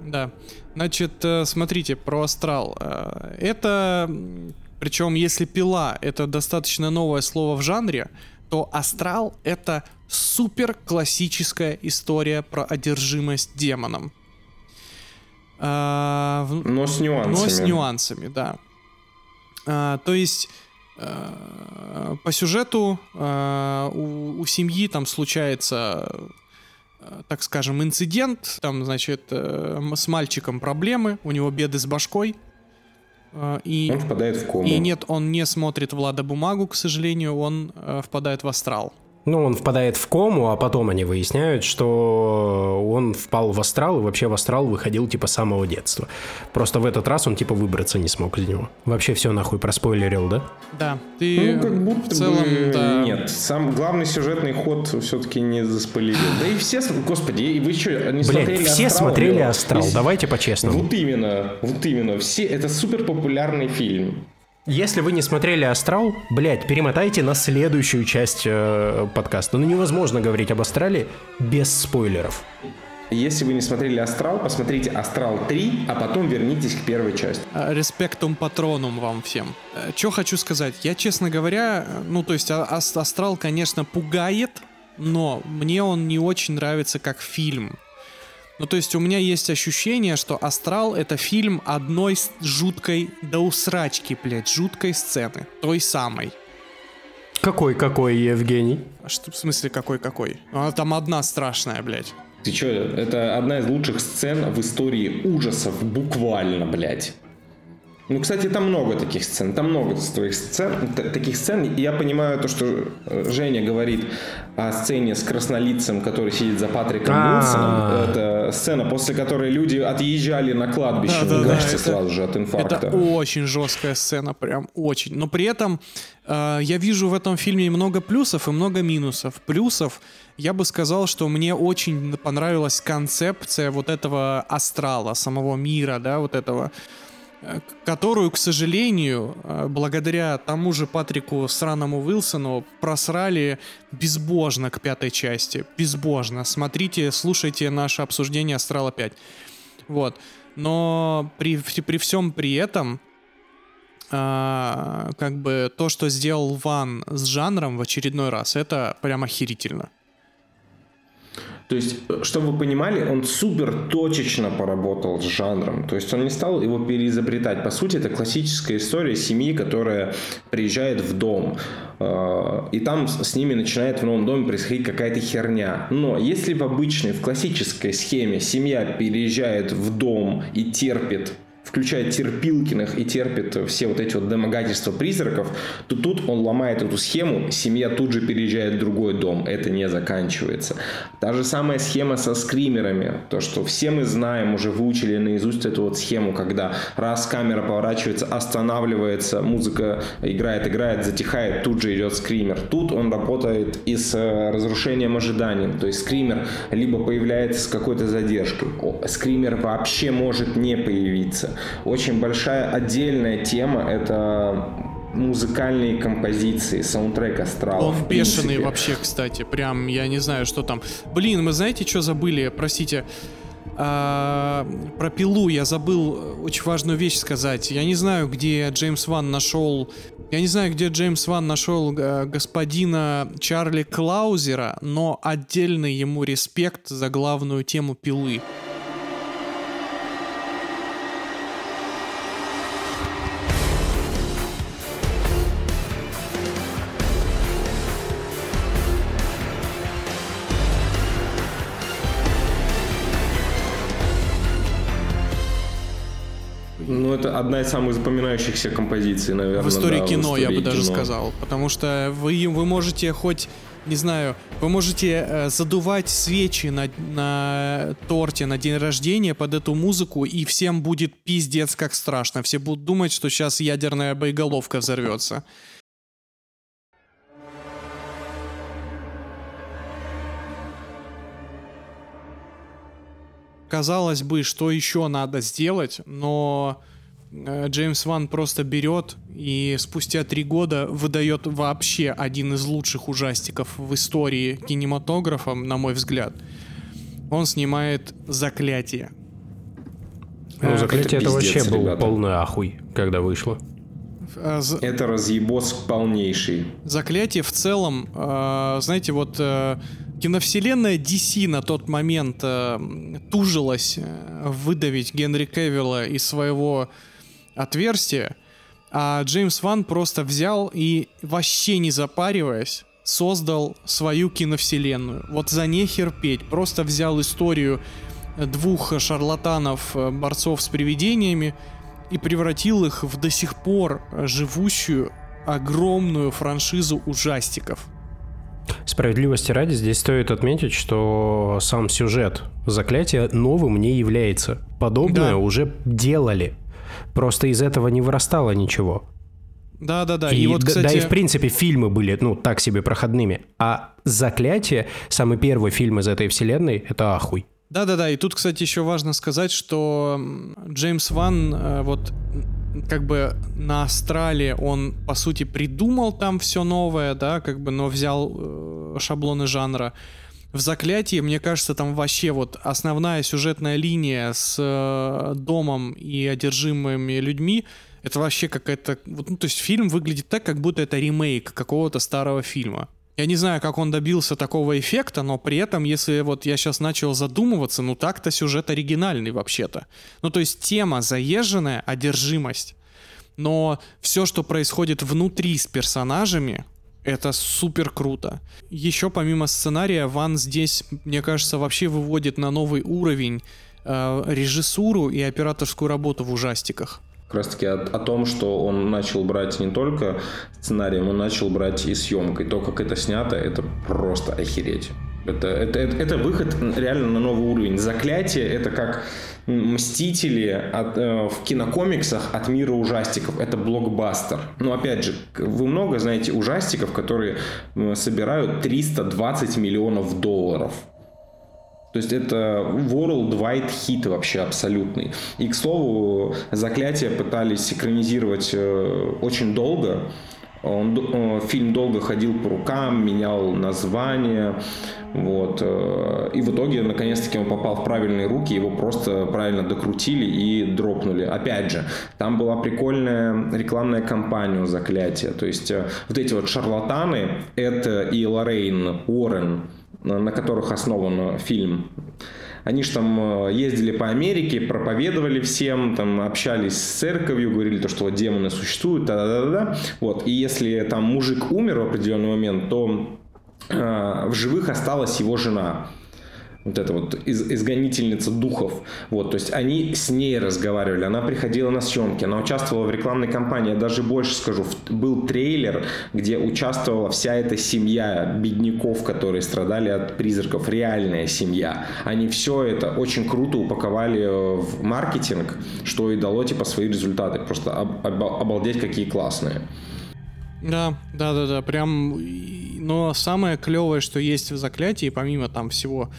[SPEAKER 1] Да. Значит, э, смотрите, про Астрал. Э, Это, причем, если пила это достаточно новое слово в жанре, то Астрал это супер классическая история про одержимость демоном. А, в-
[SPEAKER 2] Но с нюансами.
[SPEAKER 1] Но с нюансами, да. А, то есть э, по сюжету э, у, у семьи там случается, э, так скажем, инцидент. Там, значит, э, с мальчиком проблемы, у него беды с башкой. Э, и,
[SPEAKER 2] Он впадает в кому.
[SPEAKER 1] и нет, он не смотрит Влада бумагу, к сожалению, он э, впадает в астрал.
[SPEAKER 3] Ну, он впадает в кому, а потом они выясняют, что он впал в астрал, и вообще в астрал выходил типа с самого детства. Просто в этот раз он типа выбраться не смог из него. Вообще все нахуй проспойлерил, да?
[SPEAKER 1] Да, ты
[SPEAKER 2] Ну, как будто
[SPEAKER 1] в целом,
[SPEAKER 2] бы
[SPEAKER 1] да.
[SPEAKER 2] нет. Сам главный сюжетный ход все-таки не заспойлерил. Да и все, господи, и вы что, не
[SPEAKER 3] Блять,
[SPEAKER 2] смотрели
[SPEAKER 3] все
[SPEAKER 2] «Астрал»,
[SPEAKER 3] смотрели астрал,
[SPEAKER 2] Если-
[SPEAKER 3] давайте по-честному.
[SPEAKER 2] Вот именно, вот именно. Все, это супер популярный фильм.
[SPEAKER 3] Если вы не смотрели астрал, блять, перемотайте на следующую часть э, подкаста. Ну невозможно говорить об астрале без спойлеров.
[SPEAKER 2] Если вы не смотрели «Астрал», посмотрите «Астрал 3», а потом вернитесь к первой части.
[SPEAKER 1] А, Респектум патронум вам всем. Что хочу сказать? Я, честно говоря, э, ну, то есть а- ас- Астрал, конечно, пугает, но мне он не очень нравится как фильм. Ну, то есть у меня есть ощущение, что Астрал — это фильм одной жуткой до усрачки, блядь, жуткой сцены. Той самой.
[SPEAKER 3] Какой-какой, Евгений?
[SPEAKER 1] А Что, в смысле какой-какой? Она там одна страшная, блядь.
[SPEAKER 2] Ты чё, это одна из лучших сцен в истории ужасов, буквально, блядь. Ну, кстати, там много таких сцен, там много твоих сцен, таких сцен. И я понимаю то, что э, Женя говорит о сцене с краснолицем, который сидит за Патриком Уилсоном. Это сцена, после которой люди отъезжали на кладбище, да, да, да, сразу же от инфаркта.
[SPEAKER 1] Это очень жесткая сцена, прям очень. Но при этом э, я вижу в этом фильме много плюсов и много минусов. Плюсов я бы сказал, что мне очень понравилась концепция вот этого астрала, самого мира, да, вот этого которую, к сожалению, э, благодаря тому же Патрику Сраному Уилсону просрали безбожно к пятой части. Безбожно. Смотрите, слушайте наше обсуждение Астрала 5. Вот. Но при, при всем при этом, а, как бы то, что сделал Ван с жанром в очередной раз, это прям охерительно.
[SPEAKER 2] То есть, э, чтобы вы понимали, он супер точечно поработал с жанром. То есть он не стал его переизобретать. По сути, это классическая история семьи, которая приезжает в дом. Э, и там с ними начинает в новом доме происходить какая-то херня. Но если в обычной, в классической схеме семья переезжает в дом и терпит включает терпилкиных и терпит все вот эти вот домогательства призраков, то тут он ломает эту схему, семья тут же переезжает в другой дом, это не заканчивается. Та же самая схема со скримерами, то, что все мы знаем, уже выучили наизусть эту вот схему, когда раз камера поворачивается, останавливается, музыка играет, играет, затихает, тут же идет скример. Тут он работает и с э, разрушением ожиданий, то есть скример либо появляется с какой-то задержкой, скример вообще может не появиться. Очень большая отдельная тема — это музыкальные композиции, саундтрек Астрала.
[SPEAKER 1] Он бешеный вообще, кстати. Прям, я не знаю, что там. Блин, мы знаете, что забыли? Простите. А, про пилу я забыл очень важную вещь сказать. Я не знаю, где Джеймс Ван нашел... Я не знаю, где Джеймс Ван нашел э, господина Чарли Клаузера, но отдельный ему респект за главную тему пилы.
[SPEAKER 2] Ну, это одна из самых запоминающихся композиций, наверное.
[SPEAKER 1] В истории да, кино, в истории я бы даже сказал. Потому что вы, вы можете хоть не знаю, вы можете э, задувать свечи на, на торте на день рождения под эту музыку, и всем будет пиздец как страшно. Все будут думать, что сейчас ядерная боеголовка взорвется. Казалось бы, что еще надо сделать, но Джеймс Ван просто берет и спустя три года выдает вообще один из лучших ужастиков в истории кинематографа, на мой взгляд. Он снимает «Заклятие».
[SPEAKER 3] Ну, «Заклятие» это, это вообще был ребята. полный ахуй, когда вышло.
[SPEAKER 2] Э, это разъебос полнейший.
[SPEAKER 1] «Заклятие» в целом, знаете, вот киновселенная DC на тот момент э, тужилась э, выдавить Генри Кевилла из своего отверстия, а Джеймс Ван просто взял и вообще не запариваясь создал свою киновселенную. Вот за нехер петь. Просто взял историю двух шарлатанов, э, борцов с привидениями, и превратил их в до сих пор живущую огромную франшизу ужастиков.
[SPEAKER 3] Справедливости ради здесь стоит отметить, что сам сюжет заклятия новым не является. Подобное да. уже делали. Просто из этого не вырастало ничего.
[SPEAKER 1] Да, да, да.
[SPEAKER 3] И, и вот, кстати... Да, и в принципе фильмы были, ну, так себе проходными. А заклятие, самый первый фильм из этой вселенной, это ахуй.
[SPEAKER 1] Да-да-да, и тут, кстати, еще важно сказать, что Джеймс Ван э, вот как бы на Астрале он, по сути, придумал там все новое, да, как бы, но взял э, шаблоны жанра. В «Заклятии», мне кажется, там вообще вот основная сюжетная линия с э, домом и одержимыми людьми, это вообще какая-то... Ну, то есть фильм выглядит так, как будто это ремейк какого-то старого фильма. Я не знаю, как он добился такого эффекта, но при этом, если вот я сейчас начал задумываться, ну так-то сюжет оригинальный вообще-то. Ну то есть тема заезженная, одержимость. Но все, что происходит внутри с персонажами, Это супер круто. Еще помимо сценария, Ван здесь, мне кажется, вообще выводит на новый уровень э, режиссуру и операторскую работу в ужастиках.
[SPEAKER 2] Как раз таки о, о том, что он начал брать не только сценарием, он начал брать и съемкой. То, как это снято, это просто охереть. Это, это, это, это выход реально на новый уровень. Заклятие это как Мстители от, э, в кинокомиксах от мира ужастиков. Это блокбастер. Но опять же, вы много знаете ужастиков, которые собирают 320 миллионов долларов. То есть это worldwide хит вообще абсолютный. И, к слову, «Заклятие» пытались экранизировать э, очень долго. Он, э, фильм долго ходил по рукам, менял название, вот. Э, и в итоге, наконец-таки, он попал в правильные руки, его просто правильно докрутили и дропнули. Опять же, там была прикольная рекламная кампания у заклятия. То есть э, вот эти вот шарлатаны, это и Лоррейн Уоррен, на которых основан фильм, они же там э, ездили по Америке, проповедовали всем, там общались с церковью, говорили то, что вот демоны существуют, да да да да Вот. И если там мужик умер в определенный момент, то э, в живых осталась его жена вот эта вот из, изгонительница духов. Вот, то есть они с ней разговаривали, она приходила на съемки, она участвовала в рекламной кампании. Я даже больше скажу, был трейлер, где участвовала вся эта семья бедняков, которые страдали от призраков, реальная семья. Они все это очень круто упаковали в маркетинг, что и дало типа свои результаты. Просто об, об, обалдеть, какие классные.
[SPEAKER 1] Да, да, да, да, прям. Но самое клевое, что есть в заклятии, помимо там всего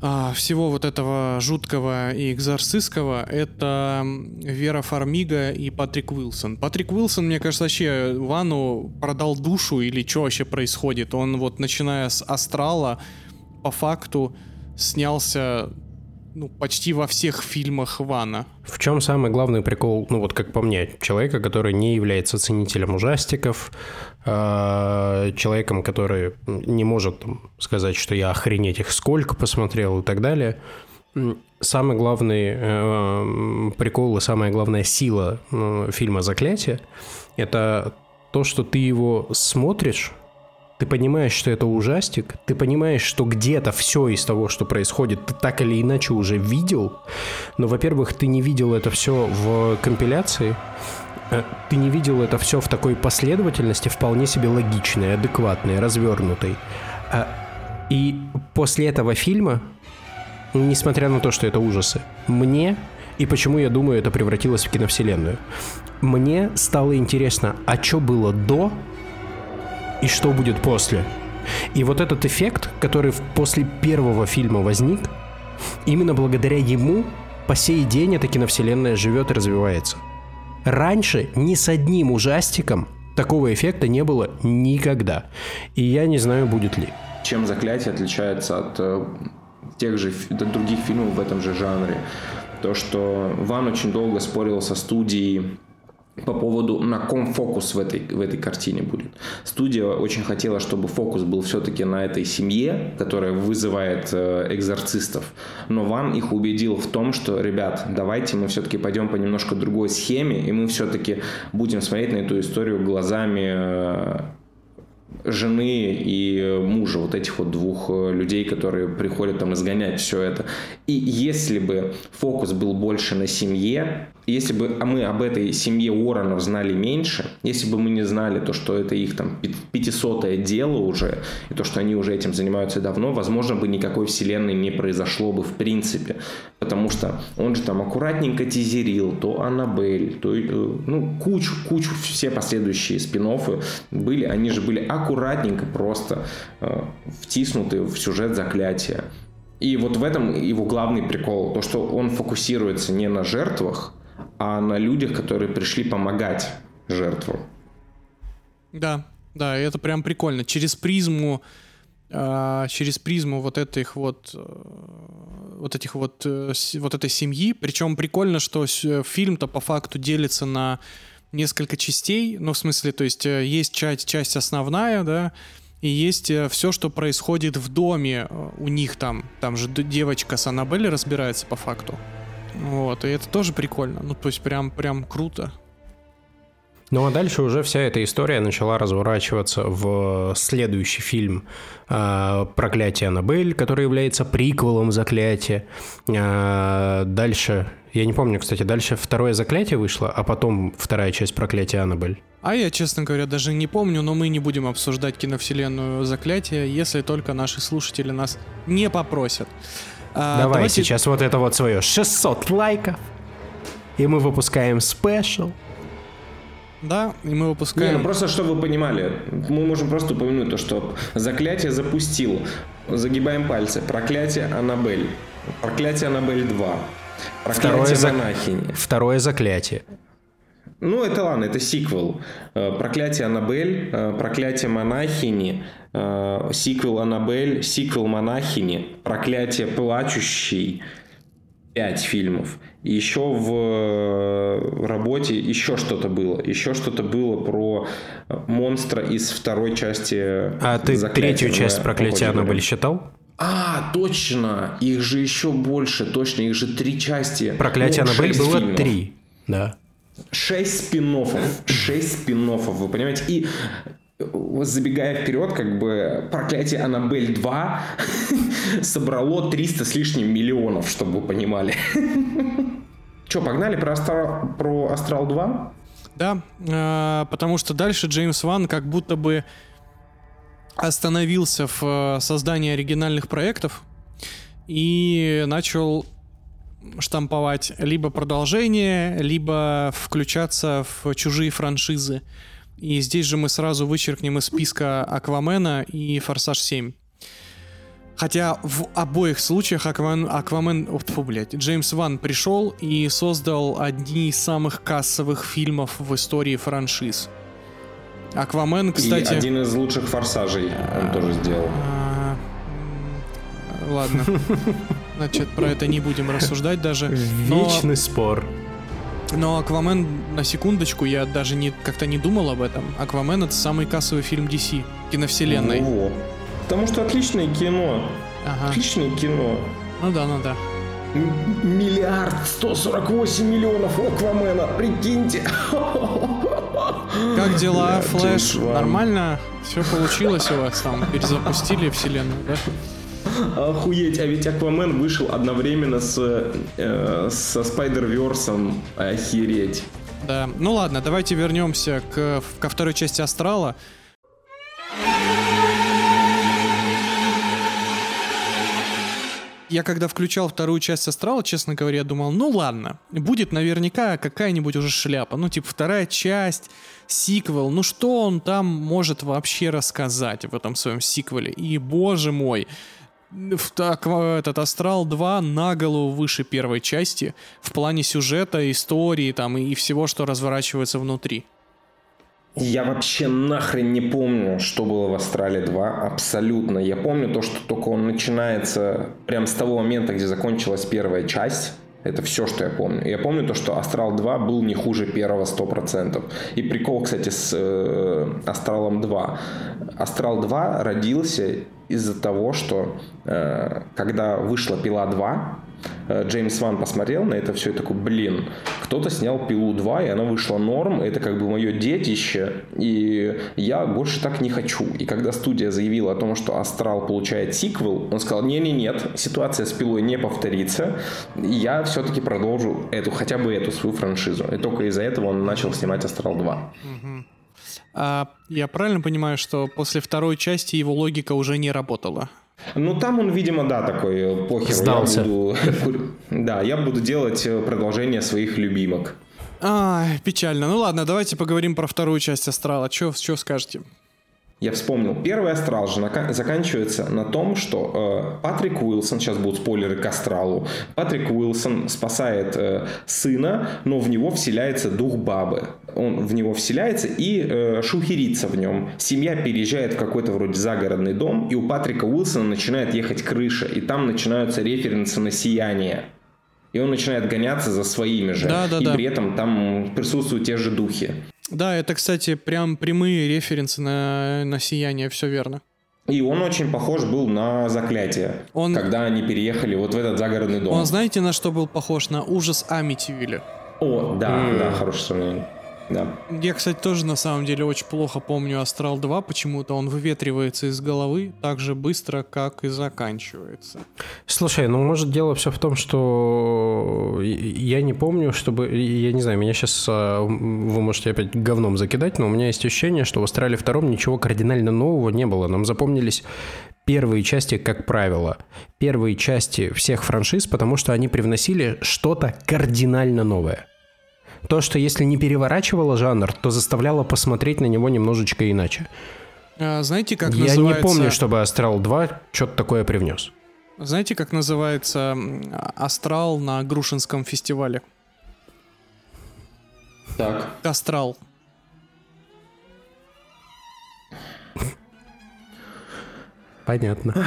[SPEAKER 1] а, всего вот этого жуткого и экзорцистского, это Вера Фармига и Патрик Уилсон. Патрик Уилсон, мне кажется, вообще Вану продал душу или что вообще происходит. Он вот начиная с Астрала по факту снялся ну, почти во всех фильмах Вана.
[SPEAKER 3] В чем самый главный прикол, ну вот как по мне, человека, который не является ценителем ужастиков, человеком, который не может там, сказать, что я охренеть их сколько посмотрел и так далее. Самый главный э, прикол и самая главная сила э, фильма «Заклятие» — это то, что ты его смотришь, ты понимаешь, что это ужастик, ты понимаешь, что где-то все из того, что происходит, ты так или иначе уже видел, но, во-первых, ты не видел это все в компиляции, э, ты не видел это все в такой последовательности, вполне себе логичной, адекватной, развернутой. А, и после этого фильма, несмотря на то, что это ужасы, мне и почему я думаю, это превратилось в киновселенную. Мне стало интересно, а что было до и что будет после. И вот этот эффект, который после первого фильма возник, именно благодаря ему по сей день эта киновселенная живет и развивается. Раньше ни с одним ужастиком такого эффекта не было никогда. И я не знаю, будет ли.
[SPEAKER 2] Чем заклятие отличается от э, тех же от других фильмов в этом же жанре? То, что Ван очень долго спорил со студией по поводу, на ком фокус в этой, в этой картине будет. Студия очень хотела, чтобы фокус был все-таки на этой семье, которая вызывает э, экзорцистов. Но Ван их убедил в том, что, ребят, давайте мы все-таки пойдем по немножко другой схеме, и мы все-таки будем смотреть на эту историю глазами э, жены и мужа, вот этих вот двух э, людей, которые приходят там изгонять все это. И если бы фокус был больше на семье, если бы мы об этой семье Уорренов знали меньше, если бы мы не знали то, что это их там пятисотое дело уже, и то, что они уже этим занимаются давно, возможно бы никакой вселенной не произошло бы в принципе. Потому что он же там аккуратненько тизерил то Аннабель, то э, ну, кучу, кучу все последующие спин были, они же были аккуратненько просто э, втиснуты в сюжет заклятия. И вот в этом его главный прикол, то, что он фокусируется не на жертвах, а на людях, которые пришли помогать жертвам.
[SPEAKER 1] Да, да, это прям прикольно. Через призму, э, через призму вот этих вот, э, вот этих вот, э, вот этой семьи. Причем прикольно, что фильм-то по факту делится на несколько частей. Ну, в смысле, то есть э, есть часть, часть основная, да, и есть э, все, что происходит в доме э, у них там. Там же девочка с Аннабель разбирается по факту. Вот, и это тоже прикольно. Ну, то есть прям, прям круто.
[SPEAKER 3] Ну а дальше уже вся эта история начала разворачиваться в следующий фильм э, «Проклятие Аннабель», который является приквелом «Заклятия». Э, дальше, я не помню, кстати, дальше второе «Заклятие» вышло, а потом вторая часть «Проклятия Аннабель».
[SPEAKER 1] А я, честно говоря, даже не помню, но мы не будем обсуждать киновселенную «Заклятие», если только наши слушатели нас не попросят.
[SPEAKER 3] А, Давай давайте... сейчас вот это вот свое 600 лайков, и мы выпускаем спешл.
[SPEAKER 1] Да, и мы выпускаем...
[SPEAKER 2] Не, ну просто чтобы вы понимали, мы можем просто упомянуть то, что заклятие запустил, загибаем пальцы, проклятие Аннабель, проклятие Аннабель 2, проклятие
[SPEAKER 3] Второе монахини. Второе заклятие.
[SPEAKER 2] Ну, это ладно, это сиквел. Э, проклятие Аннабель, э, проклятие монахини, э, сиквел Аннабель, сиквел монахини, проклятие плачущий, пять фильмов. И еще в работе еще что-то было. Еще что-то было про монстра из второй части
[SPEAKER 3] А ты третью часть проклятия Аннабель считал?
[SPEAKER 2] А, точно! Их же еще больше, точно, их же три части.
[SPEAKER 3] Проклятие Аннабель было фильмов. три, да.
[SPEAKER 2] Шесть спин шесть спин вы понимаете? И забегая вперед, как бы проклятие Аннабель 2 <laughs> собрало 300 с лишним миллионов, чтобы вы понимали. <laughs> Че, погнали про, Астра... про Астрал 2?
[SPEAKER 1] Да, э, потому что дальше Джеймс Ван как будто бы остановился в э, создании оригинальных проектов и начал штамповать либо продолжение, либо включаться в чужие франшизы. И здесь же мы сразу вычеркнем из списка Аквамена и Форсаж 7. Хотя в обоих случаях Аквамен, Аквамен, о, фу, блядь, Джеймс Ван пришел и создал одни из самых кассовых фильмов в истории франшиз. Аквамен, кстати...
[SPEAKER 2] И один из лучших форсажей он тоже сделал. А,
[SPEAKER 1] ладно. <laughs> Значит, про это не будем рассуждать даже.
[SPEAKER 3] Вечный но... спор.
[SPEAKER 1] Но Аквамен, на секундочку, я даже не как-то не думал об этом. Аквамен это самый кассовый фильм DC, киновселенной.
[SPEAKER 2] Ну, потому что отличное кино. Ага. Отличное кино.
[SPEAKER 1] Ну да, ну да.
[SPEAKER 2] Миллиард сто сорок восемь миллионов Аквамена, прикиньте.
[SPEAKER 1] Как дела, Флэш? Нормально? Все получилось у вас там? Перезапустили вселенную, да?
[SPEAKER 2] Охуеть, а ведь Аквамен вышел одновременно с, э, со Spider-Verse. Охереть.
[SPEAKER 1] Да, ну ладно, давайте вернемся к, ко второй части Астрала. я когда включал вторую часть Астрала, честно говоря, я думал, ну ладно, будет наверняка какая-нибудь уже шляпа. Ну, типа, вторая часть, сиквел, ну что он там может вообще рассказать в этом своем сиквеле? И, боже мой, так, этот Астрал 2 на голову выше первой части в плане сюжета, истории там и всего, что разворачивается внутри.
[SPEAKER 2] Я вообще нахрен не помню, что было в Астрале 2, абсолютно. Я помню то, что только он начинается прям с того момента, где закончилась первая часть. Это все, что я помню. Я помню то, что Астрал 2 был не хуже первого 100%. И прикол, кстати, с э, Астралом 2. Астрал 2 родился из-за того, что э, когда вышла Пила 2, э, Джеймс Ван посмотрел на это все и такой, блин, кто-то снял Пилу 2, и она вышла норм, это как бы мое детище, и я больше так не хочу. И когда студия заявила о том, что Астрал получает сиквел, он сказал, не-не-нет, ситуация с Пилой не повторится, я все-таки продолжу эту, хотя бы эту свою франшизу. И только из-за этого он начал снимать Астрал 2.
[SPEAKER 1] Угу. А я правильно понимаю, что после второй части его логика уже не работала?
[SPEAKER 2] Ну, там он, видимо, да, такой э, похер.
[SPEAKER 3] Сдался.
[SPEAKER 2] Я буду, <laughs> да, я буду делать э, продолжение своих любимок.
[SPEAKER 1] А, печально. Ну ладно, давайте поговорим про вторую часть Астрала. Что скажете?
[SPEAKER 2] Я вспомнил, первый астрал же заканчивается на том, что э, Патрик Уилсон, сейчас будут спойлеры к астралу, Патрик Уилсон спасает э, сына, но в него вселяется дух бабы. Он в него вселяется и э, шухерится в нем. Семья переезжает в какой-то вроде загородный дом, и у Патрика Уилсона начинает ехать крыша, и там начинаются референсы на сияние. И он начинает гоняться за своими же.
[SPEAKER 1] Да, да,
[SPEAKER 2] и
[SPEAKER 1] да.
[SPEAKER 2] при этом там присутствуют те же духи.
[SPEAKER 1] Да, это, кстати, прям прямые референсы на, на сияние, все верно.
[SPEAKER 2] И он очень похож был на заклятие, он... когда они переехали вот в этот загородный дом.
[SPEAKER 1] Он знаете, на что был похож? На ужас Амитивилля.
[SPEAKER 2] О, да, mm. да, хорошее сравнение. Да.
[SPEAKER 1] Я, кстати, тоже на самом деле очень плохо помню Астрал 2, почему-то он выветривается из головы так же быстро, как и заканчивается.
[SPEAKER 3] Слушай, ну может дело все в том, что я не помню, чтобы... Я не знаю, меня сейчас а, вы можете опять говном закидать, но у меня есть ощущение, что в Астрале втором ничего кардинально нового не было. Нам запомнились первые части, как правило, первые части всех франшиз, потому что они привносили что-то кардинально новое то, что если не переворачивало жанр, то заставляло посмотреть на него немножечко иначе.
[SPEAKER 1] А, знаете, как
[SPEAKER 3] Я
[SPEAKER 1] называется...
[SPEAKER 3] не помню, чтобы Астрал 2 что-то такое привнес.
[SPEAKER 1] Знаете, как называется Астрал на Грушинском фестивале?
[SPEAKER 2] Так.
[SPEAKER 1] Астрал.
[SPEAKER 3] Понятно.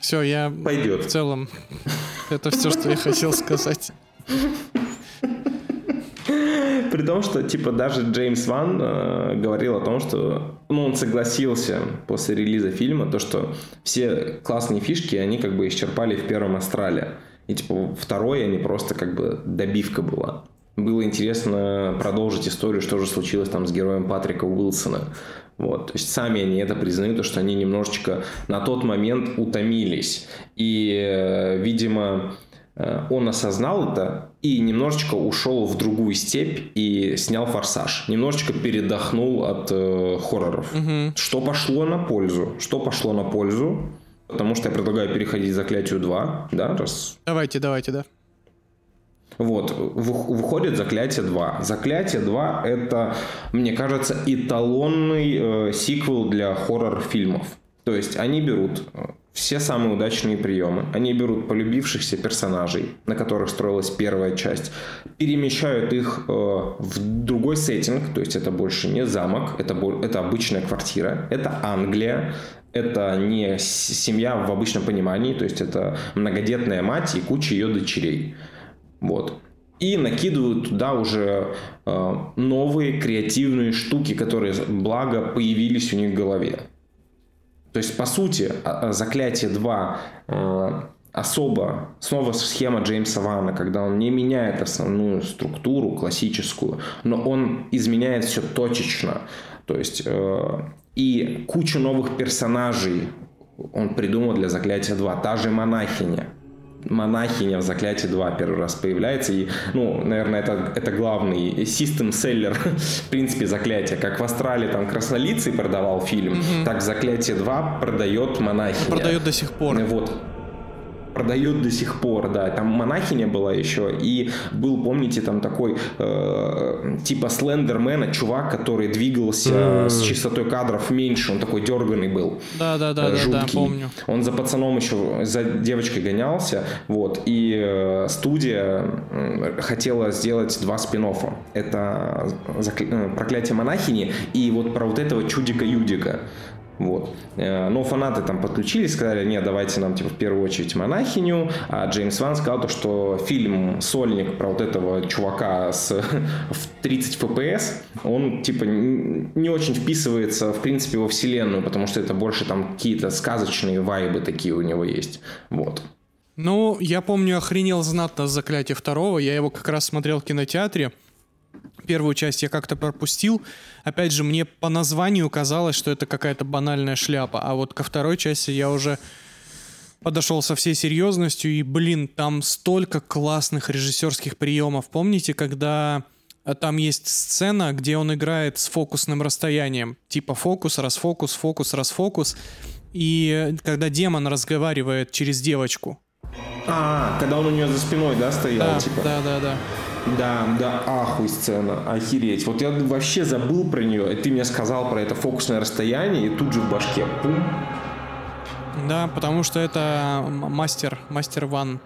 [SPEAKER 1] Все, я
[SPEAKER 2] Пойдет.
[SPEAKER 1] в целом это все, что я хотел сказать. <laughs> <laughs>
[SPEAKER 2] При том, что, типа, даже Джеймс Ван э, говорил о том, что, ну, он согласился после релиза фильма, то, что все классные фишки, они как бы исчерпали в первом Астрале. И, типа, второй они просто как бы добивка была. Было интересно продолжить историю, что же случилось там с героем Патрика Уилсона. Вот, то есть сами они это признают, то, что они немножечко на тот момент утомились. И, э, видимо, он осознал это и немножечко ушел в другую степь и снял форсаж. Немножечко передохнул от э, хорроров.
[SPEAKER 1] Угу.
[SPEAKER 2] Что пошло на пользу? Что пошло на пользу? Потому что я предлагаю переходить к заклятию 2, да, раз.
[SPEAKER 1] Давайте, давайте, да.
[SPEAKER 2] Вот, выходит заклятие 2. Заклятие 2 это, мне кажется, эталонный э, сиквел для хоррор-фильмов. То есть они берут э, все самые удачные приемы. Они берут полюбившихся персонажей, на которых строилась первая часть, перемещают их э, в другой сеттинг, то есть это больше не замок, это, это обычная квартира, это Англия, это не семья в обычном понимании, то есть это многодетная мать и куча ее дочерей. Вот. И накидывают туда уже э, новые креативные штуки, которые, благо, появились у них в голове. То есть, по сути, а, а, «Заклятие 2» э, особо, снова схема Джеймса Вана, когда он не меняет основную структуру классическую, но он изменяет все точечно. То есть э, и кучу новых персонажей он придумал для «Заклятия 2». Та же монахиня – монахиня в Заклятии 2 первый раз появляется. И, ну, наверное, это, это главный систем-селлер, <laughs> в принципе, Заклятия. Как в Австралии там Краснолицый продавал фильм, угу. так Заклятие 2 продает монахиня.
[SPEAKER 1] Продает до сих пор.
[SPEAKER 2] Вот продает до сих пор, да. Там монахиня была еще, и был, помните, там такой э, типа Слендермена, чувак, который двигался mm. с частотой кадров меньше, он такой дерганный был.
[SPEAKER 1] Да, да, да,
[SPEAKER 2] жуткий.
[SPEAKER 1] да, да, помню.
[SPEAKER 2] Он за пацаном еще, за девочкой гонялся, вот, и э, студия хотела сделать два спин -оффа. Это э, проклятие монахини и вот про вот этого чудика-юдика. Вот. Э, но фанаты там подключились, сказали, нет, давайте нам типа в первую очередь монахиню, а Джеймс Ван сказал то, что фильм «Сольник» про вот этого чувака с <laughs> в 30 FPS, он типа не очень вписывается в принципе во вселенную, потому что это больше там какие-то сказочные вайбы такие у него есть. Вот.
[SPEAKER 1] Ну, я помню, охренел знатно с «Заклятие второго», я его как раз смотрел в кинотеатре, Первую часть я как-то пропустил. Опять же, мне по названию казалось, что это какая-то банальная шляпа. А вот ко второй части я уже подошел со всей серьезностью. И, блин, там столько классных режиссерских приемов. Помните, когда э, там есть сцена, где он играет с фокусным расстоянием. Типа фокус, расфокус, фокус, расфокус. И когда демон разговаривает через девочку.
[SPEAKER 2] А, когда он у нее за спиной, да, стоял?
[SPEAKER 1] Да,
[SPEAKER 2] типа?
[SPEAKER 1] да, да, да.
[SPEAKER 2] Да, да, ахуй сцена, охереть. Вот я вообще забыл про нее, и ты мне сказал про это фокусное расстояние, и тут же в башке пум.
[SPEAKER 1] Да, потому что это мастер, мастер Ван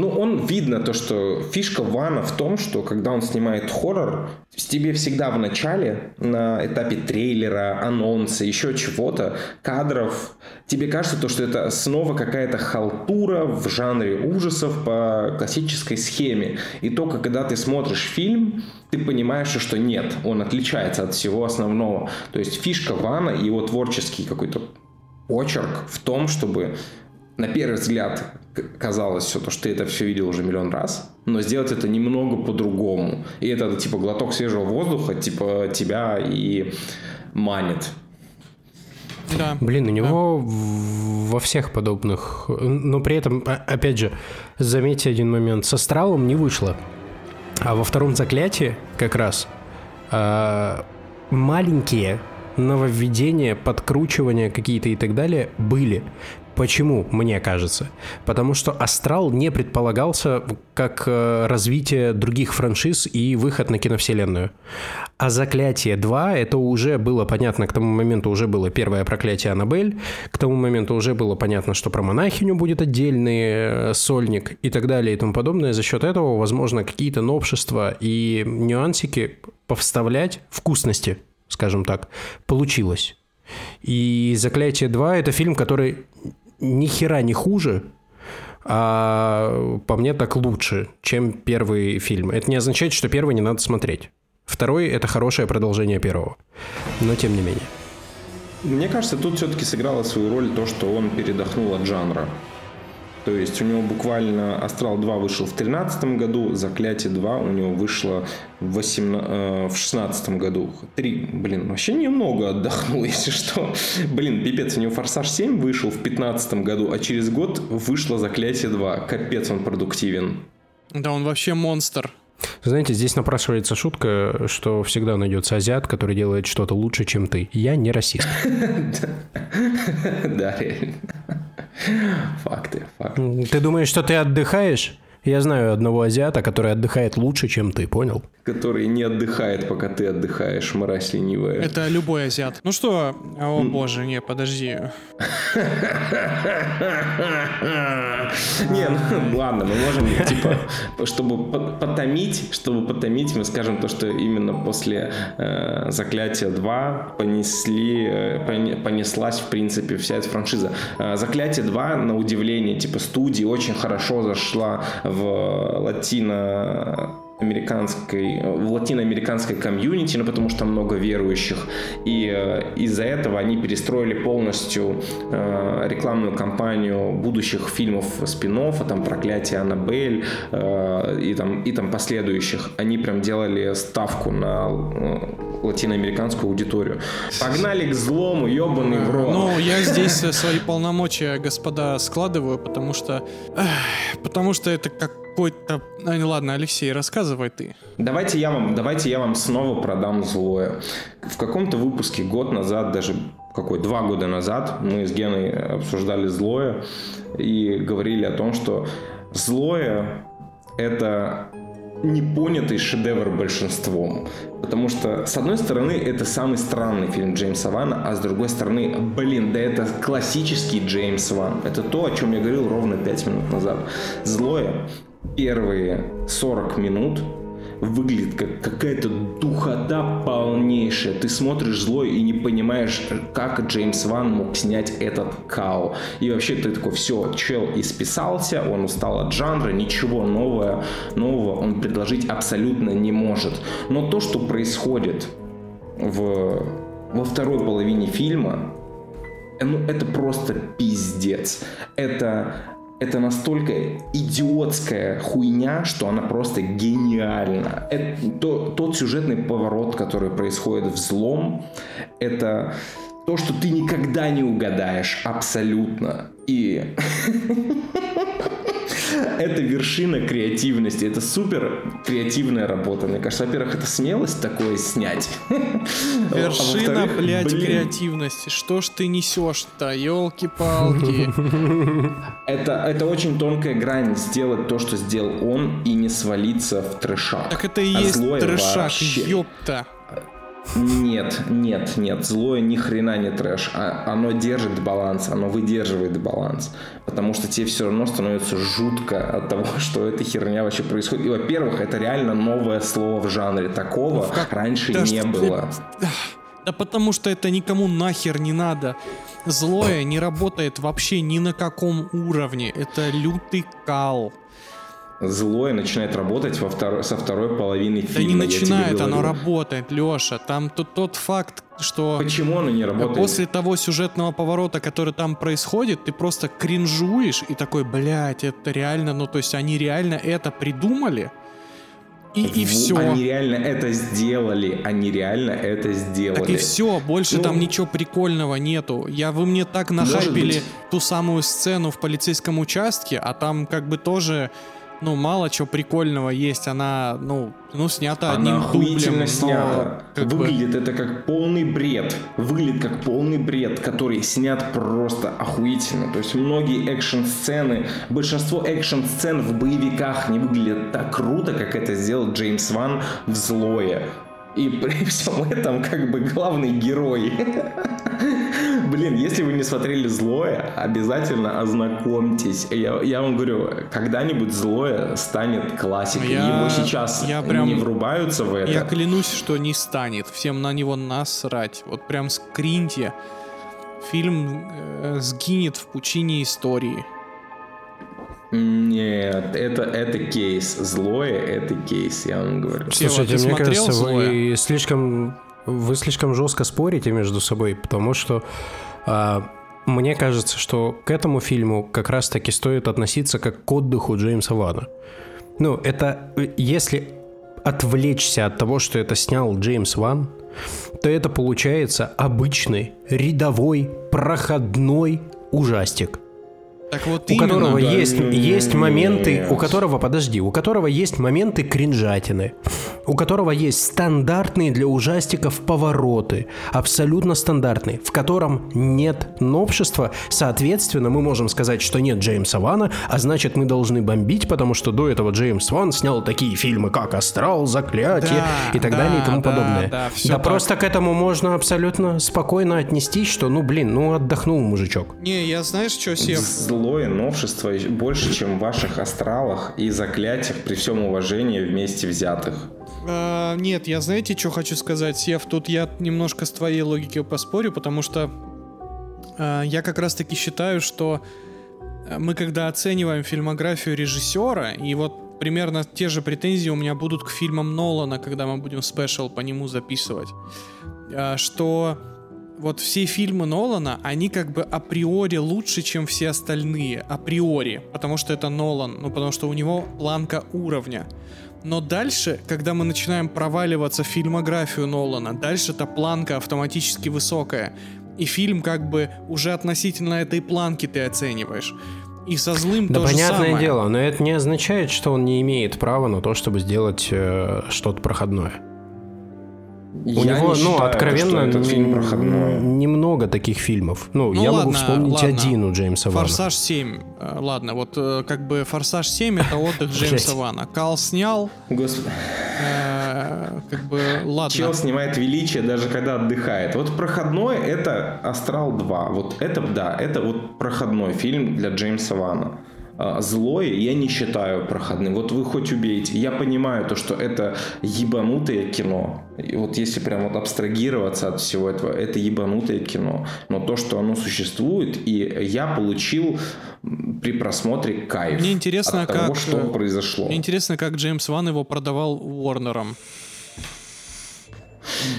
[SPEAKER 2] ну, он видно то, что фишка Вана в том, что когда он снимает хоррор, тебе всегда в начале, на этапе трейлера, анонса, еще чего-то, кадров, тебе кажется то, что это снова какая-то халтура в жанре ужасов по классической схеме. И только когда ты смотришь фильм, ты понимаешь, что нет, он отличается от всего основного. То есть фишка Вана и его творческий какой-то очерк в том, чтобы на первый взгляд казалось все то, что ты это все видел уже миллион раз, но сделать это немного по-другому. И это типа глоток свежего воздуха, типа тебя и манит.
[SPEAKER 3] Да. Блин, у него да. во всех подобных... Но при этом, опять же, заметьте один момент. С Астралом не вышло. А во втором заклятии как раз э, маленькие нововведения, подкручивания какие-то и так далее были. Почему, мне кажется? Потому что Астрал не предполагался как э, развитие других франшиз и выход на киновселенную. А Заклятие 2, это уже было понятно, к тому моменту уже было первое проклятие Аннабель, к тому моменту уже было понятно, что про монахиню будет отдельный э, сольник и так далее и тому подобное. За счет этого, возможно, какие-то новшества и нюансики повставлять вкусности, скажем так, получилось. И «Заклятие 2» — это фильм, который ни хера не хуже, а по мне так лучше, чем первый фильм. Это не означает, что первый не надо смотреть. Второй — это хорошее продолжение первого. Но тем не менее.
[SPEAKER 2] Мне кажется, тут все-таки сыграло свою роль то, что он передохнул от жанра. То есть у него буквально Астрал 2 вышел в 2013 году, Заклятие 2 у него вышло в, 18, э, в 16 году. Три, блин, вообще немного отдохнул, <laughs> если что. Блин, пипец, у него Форсаж 7 вышел в 15 году, а через год вышло Заклятие 2. Капец, он продуктивен.
[SPEAKER 1] Да, он вообще монстр.
[SPEAKER 3] Знаете, здесь напрашивается шутка, что всегда найдется азиат, который делает что-то лучше, чем ты. Я не расист. <laughs>
[SPEAKER 2] Да, реально. Факты,
[SPEAKER 3] факты. Ты думаешь, что ты отдыхаешь? Я знаю одного азиата, который отдыхает лучше, чем ты, понял?
[SPEAKER 2] Который не отдыхает, пока ты отдыхаешь, мразь ленивая.
[SPEAKER 1] Это любой азиат. Ну что, о боже, не, подожди. <laughs>
[SPEAKER 2] Не, ну ладно, мы можем, типа, чтобы потомить, чтобы потомить, мы скажем то, что именно после э, Заклятия 2 понесли, э, понеслась, в принципе, вся эта франшиза. Э, Заклятие 2, на удивление, типа, студии очень хорошо зашла в латино американской, в латиноамериканской комьюнити, ну, потому что много верующих. И э, из-за этого они перестроили полностью э, рекламную кампанию будущих фильмов спин там «Проклятие Аннабель» э, и, там, и там последующих. Они прям делали ставку на э, латиноамериканскую аудиторию. Погнали к злому, ебаный в рот.
[SPEAKER 1] Ну, я здесь свои полномочия, господа, складываю, потому что... Потому что это как какой-то... А, ладно, Алексей, рассказывай ты.
[SPEAKER 2] Давайте я вам, давайте я вам снова продам злое. В каком-то выпуске год назад, даже какой, два года назад, мы с Геной обсуждали злое и говорили о том, что злое это непонятый шедевр большинством. Потому что, с одной стороны, это самый странный фильм Джеймса Вана, а с другой стороны, блин, да это классический Джеймс Ван. Это то, о чем я говорил ровно 5 минут назад. Злое первые 40 минут выглядит как какая-то духота полнейшая. Ты смотришь злой и не понимаешь, как Джеймс Ван мог снять этот кау. И вообще ты такой, все, чел исписался, он устал от жанра, ничего нового, нового он предложить абсолютно не может. Но то, что происходит в, во второй половине фильма, ну, это просто пиздец. Это это настолько идиотская хуйня, что она просто гениальна. Это, то, тот сюжетный поворот, который происходит в злом, это то, что ты никогда не угадаешь абсолютно. И <laughs> это вершина креативности. Это супер креативная работа. Мне кажется, во-первых, это смелость такое снять. <laughs>
[SPEAKER 1] Вершина, а блядь, блин. креативности. Что ж ты несешь-то, елки-палки. <laughs>
[SPEAKER 2] Это, это очень тонкая грань сделать то, что сделал он, и не свалиться в трешак.
[SPEAKER 1] Так это и а есть трешак, ёпта.
[SPEAKER 2] Нет, нет, нет, злое ни хрена не трэш, а оно держит баланс, оно выдерживает баланс, потому что тебе все равно становится жутко от того, <laughs> что эта херня вообще происходит. И, во-первых, это реально новое слово в жанре, такого ну, как? раньше да не было. <sighs>
[SPEAKER 1] Да потому что это никому нахер не надо. Злое не работает вообще ни на каком уровне. Это лютый кал
[SPEAKER 2] злое начинает работать во втор... со второй половины фильма.
[SPEAKER 1] Да не начинает, оно работает, Леша. Там тот, тот факт, что
[SPEAKER 2] Почему оно не работает?
[SPEAKER 1] после того сюжетного поворота, который там происходит, ты просто кринжуешь и такой, блядь, это реально, ну то есть они реально это придумали, и, и все.
[SPEAKER 2] Они реально это сделали. Они реально это сделали.
[SPEAKER 1] Так и все, больше
[SPEAKER 2] Ну,
[SPEAKER 1] там ничего прикольного нету. Я вы мне так
[SPEAKER 2] быть.
[SPEAKER 1] ту самую сцену в полицейском участке, а там как бы тоже, ну, мало чего прикольного есть. Она, ну, ну снята одним
[SPEAKER 2] Она охуительно
[SPEAKER 1] дублем,
[SPEAKER 2] снята.
[SPEAKER 1] но как бы-
[SPEAKER 2] Выглядит это как полный бред. Выглядит как полный бред, который снят просто охуительно. То есть многие экшн-сцены, большинство экшн-сцен в боевиках не выглядят так круто, как это сделал Джеймс Ван в «Злое». И при всем этом как бы главный герой. Блин, если вы не смотрели «Злое», обязательно ознакомьтесь. Я, я вам говорю, когда-нибудь «Злое» станет классикой.
[SPEAKER 1] Я-
[SPEAKER 2] Его сейчас
[SPEAKER 1] я прям-
[SPEAKER 2] не врубаются в это.
[SPEAKER 1] Я клянусь, что не станет. Всем на него насрать. Вот прям скриньте. Фильм э, сгинет в пучине истории.
[SPEAKER 2] Нет, это, это кейс. Злое это кейс, я вам говорю.
[SPEAKER 3] Слушайте,
[SPEAKER 1] ты
[SPEAKER 3] мне кажется,
[SPEAKER 1] «Злое»?
[SPEAKER 3] вы слишком, вы слишком жестко спорите между собой, потому что а, мне кажется, что к этому фильму как раз-таки стоит относиться как к отдыху Джеймса Вана. Ну, это если отвлечься от того, что это снял Джеймс Ван, то это получается обычный, рядовой, проходной ужастик
[SPEAKER 1] Так вот
[SPEAKER 3] у
[SPEAKER 1] именно.
[SPEAKER 3] которого
[SPEAKER 2] да,
[SPEAKER 3] есть, есть моменты, у которого, подожди, у которого есть моменты кринжатины, у которого есть стандартные для ужастиков повороты, абсолютно стандартные, в котором нет новшества, соответственно, мы можем сказать, что нет Джеймса Вана, а значит мы должны бомбить, потому что до этого Джеймс Ван снял такие фильмы, как «Астрал», «Заклятие»
[SPEAKER 1] Да,
[SPEAKER 3] и так
[SPEAKER 1] да,
[SPEAKER 3] далее и тому
[SPEAKER 1] да,
[SPEAKER 3] подобное.
[SPEAKER 1] да,
[SPEAKER 3] да
[SPEAKER 1] так.
[SPEAKER 3] просто к этому можно абсолютно спокойно отнестись, что, ну блин, ну отдохнул мужичок.
[SPEAKER 1] Не, я знаешь, что, Сев?
[SPEAKER 2] Злое новшество больше, чем в ваших астралах и заклятиях при всем уважении вместе взятых.
[SPEAKER 1] А, нет, я знаете, что хочу сказать, Сев? Тут я немножко с твоей логикой поспорю, потому что а, я как раз-таки считаю, что а, мы когда оцениваем фильмографию режиссера, и вот примерно те же претензии у меня будут к фильмам Нолана, когда мы будем спешл по нему записывать, а, что вот все фильмы Нолана, они как бы априори лучше, чем все остальные. Априори. Потому что это Нолан. Ну, потому что у него планка уровня. Но дальше, когда мы начинаем проваливаться в фильмографию Нолана, дальше эта планка автоматически высокая. И фильм как бы уже относительно этой планки ты оцениваешь. И со злым
[SPEAKER 3] Да
[SPEAKER 1] то же
[SPEAKER 3] понятное
[SPEAKER 1] самое.
[SPEAKER 3] дело, но это не означает, что он не имеет права на то, чтобы сделать э, что-то проходное. У
[SPEAKER 2] Я
[SPEAKER 3] него,
[SPEAKER 2] не
[SPEAKER 3] ну,
[SPEAKER 2] считаю,
[SPEAKER 3] откровенно,
[SPEAKER 2] что этот фильм проходной.
[SPEAKER 3] немного таких фильмов. Ну,
[SPEAKER 1] Ну
[SPEAKER 3] я
[SPEAKER 1] ладно,
[SPEAKER 3] могу вспомнить
[SPEAKER 1] ладно.
[SPEAKER 3] один у Джеймса Вана.
[SPEAKER 1] Форсаж 7. Э, Ладно, вот э, как бы Форсаж 7 это отдых <laughs> Джеймса. Вана. Кал снял,
[SPEAKER 2] Господи.
[SPEAKER 1] э, как бы ладно.
[SPEAKER 2] Чел снимает величие даже когда отдыхает. Вот проходной это Астрал 2. Вот это, да, это вот проходной фильм для Джеймса Вана. А, Злое я не считаю проходным. Вот вы хоть убейте. Я понимаю то, что это ебанутое кино. И вот если прям вот абстрагироваться от всего этого, это ебанутое кино. Но то, что оно существует, и я получил при просмотре кайф
[SPEAKER 1] Мне интересно,
[SPEAKER 2] от того,
[SPEAKER 1] как,
[SPEAKER 2] что
[SPEAKER 1] э,
[SPEAKER 2] произошло.
[SPEAKER 1] Мне интересно, как Джеймс Ван его продавал Уорнером.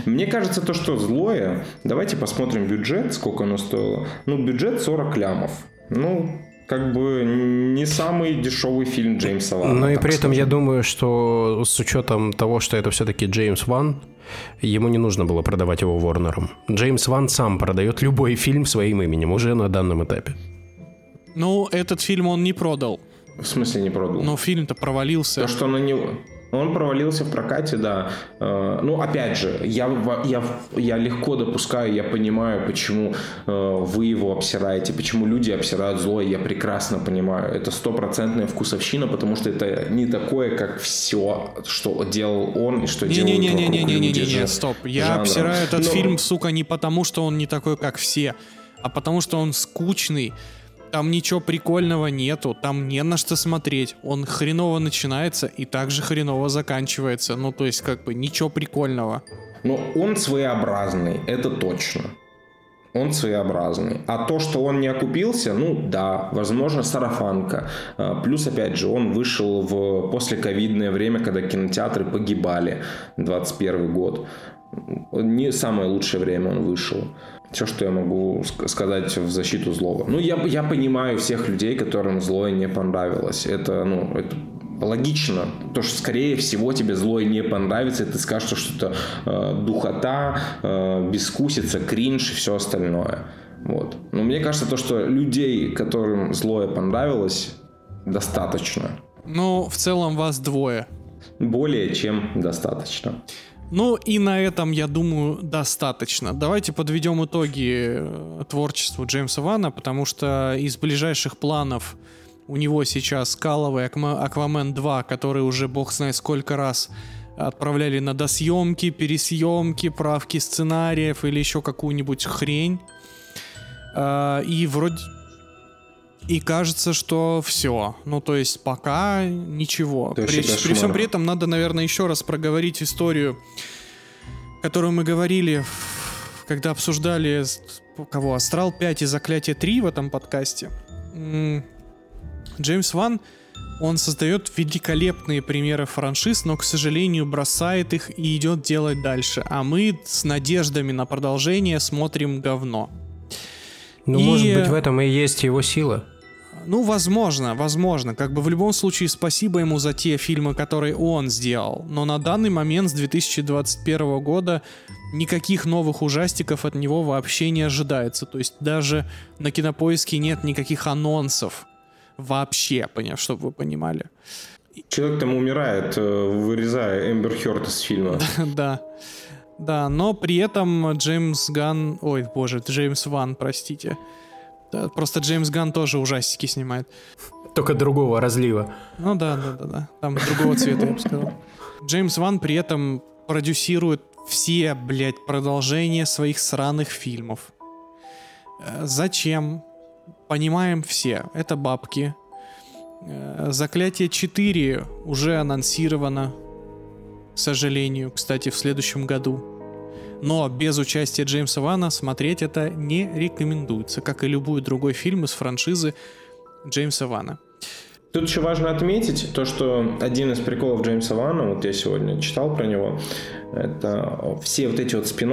[SPEAKER 2] Мне кажется, то, что злое, давайте посмотрим бюджет, сколько оно стоило. Ну, бюджет 40 лямов. Ну, как бы не самый дешевый фильм Джеймса Вана.
[SPEAKER 3] Ну и при этом я думаю, что с учетом того, что это все-таки Джеймс Ван, ему не нужно было продавать его Ворнером. Джеймс Ван сам продает любой фильм своим именем уже на данном этапе.
[SPEAKER 1] Ну, этот фильм он не продал.
[SPEAKER 2] В смысле не продал?
[SPEAKER 1] Но фильм-то провалился.
[SPEAKER 2] То, что на него... Он провалился в прокате, да. Э, Ну, опять же, я, я, я легко допускаю, я понимаю, почему э, вы его обсираете, почему люди обсирают зло, я прекрасно понимаю. Это стопроцентная вкусовщина, потому что это не такое, как все, что делал он и что делают вокруг люди.
[SPEAKER 1] Не-не-не-не-не-не-не,
[SPEAKER 2] жа-
[SPEAKER 1] стоп. Я
[SPEAKER 2] жанра.
[SPEAKER 1] обсираю этот
[SPEAKER 2] Но-
[SPEAKER 1] фильм, сука, не потому, что он не такой, как все, а потому, что он скучный. Там ничего прикольного нету, там не на что смотреть. Он хреново начинается и также хреново заканчивается. Ну, то есть, как бы, ничего прикольного.
[SPEAKER 2] Но он своеобразный, это точно. Он своеобразный. А то, что он не окупился, ну да, возможно, сарафанка. А, Плюс, опять же, он вышел в послековидное время, когда кинотеатры погибали, 21 год. Не самое лучшее время он вышел. Все, что я могу сказать в защиту злого. Ну, я, я понимаю всех людей, которым злое не понравилось. Это, ну, это логично, то что скорее всего тебе злое не понравится, и ты скажешь, что это э, духота, э, бескусица, кринж и все остальное. Вот. Но мне кажется, то, что людей, которым злое понравилось, достаточно.
[SPEAKER 1] Ну, в целом вас двое.
[SPEAKER 2] Более чем достаточно.
[SPEAKER 1] Ну и на этом, я думаю, достаточно. Давайте подведем итоги э, творчеству Джеймса Вана, потому что из ближайших планов у него сейчас скаловый Аквамен 2, который уже бог знает сколько раз отправляли на досъемки, пересъемки, правки сценариев или еще какую-нибудь хрень. А, и вроде... И кажется, что все. Ну, то есть пока ничего. При, при всем при этом надо, наверное, еще раз проговорить историю, которую мы говорили, когда обсуждали кого? Астрал 5 и Заклятие 3 в этом подкасте. Джеймс Ван, он создает великолепные примеры франшиз, но, к сожалению, бросает их и идет делать дальше. А мы с надеждами на продолжение смотрим говно.
[SPEAKER 3] Ну, и... может быть, в этом и есть его сила.
[SPEAKER 1] Ну, возможно, возможно. Как бы в любом случае спасибо ему за те фильмы, которые он сделал. Но на данный момент с 2021 года никаких новых ужастиков от него вообще не ожидается. То есть даже на кинопоиске нет никаких анонсов. Вообще, поняв, чтобы вы понимали.
[SPEAKER 2] Человек там умирает, э, вырезая Эмбер Хёрд из фильма. <laughs>
[SPEAKER 1] Да. Да, но при этом Джеймс Ган... Ой, боже, Джеймс Ван, простите. Да, просто Джеймс Ган тоже ужастики снимает.
[SPEAKER 3] Только другого разлива.
[SPEAKER 1] Ну да, да, да, да. Там другого цвета, я бы сказал. Джеймс Ван при этом продюсирует все, блядь, продолжения своих сраных фильмов. Э, зачем? Понимаем все. Это бабки. Э, Заклятие 4 уже анонсировано к сожалению, кстати, в следующем году. Но без участия Джеймса Вана смотреть это не рекомендуется, как и любой другой фильм из франшизы Джеймса Вана.
[SPEAKER 2] Тут еще важно отметить то, что один из приколов Джеймса Вана, вот я сегодня читал про него, это все вот эти вот спин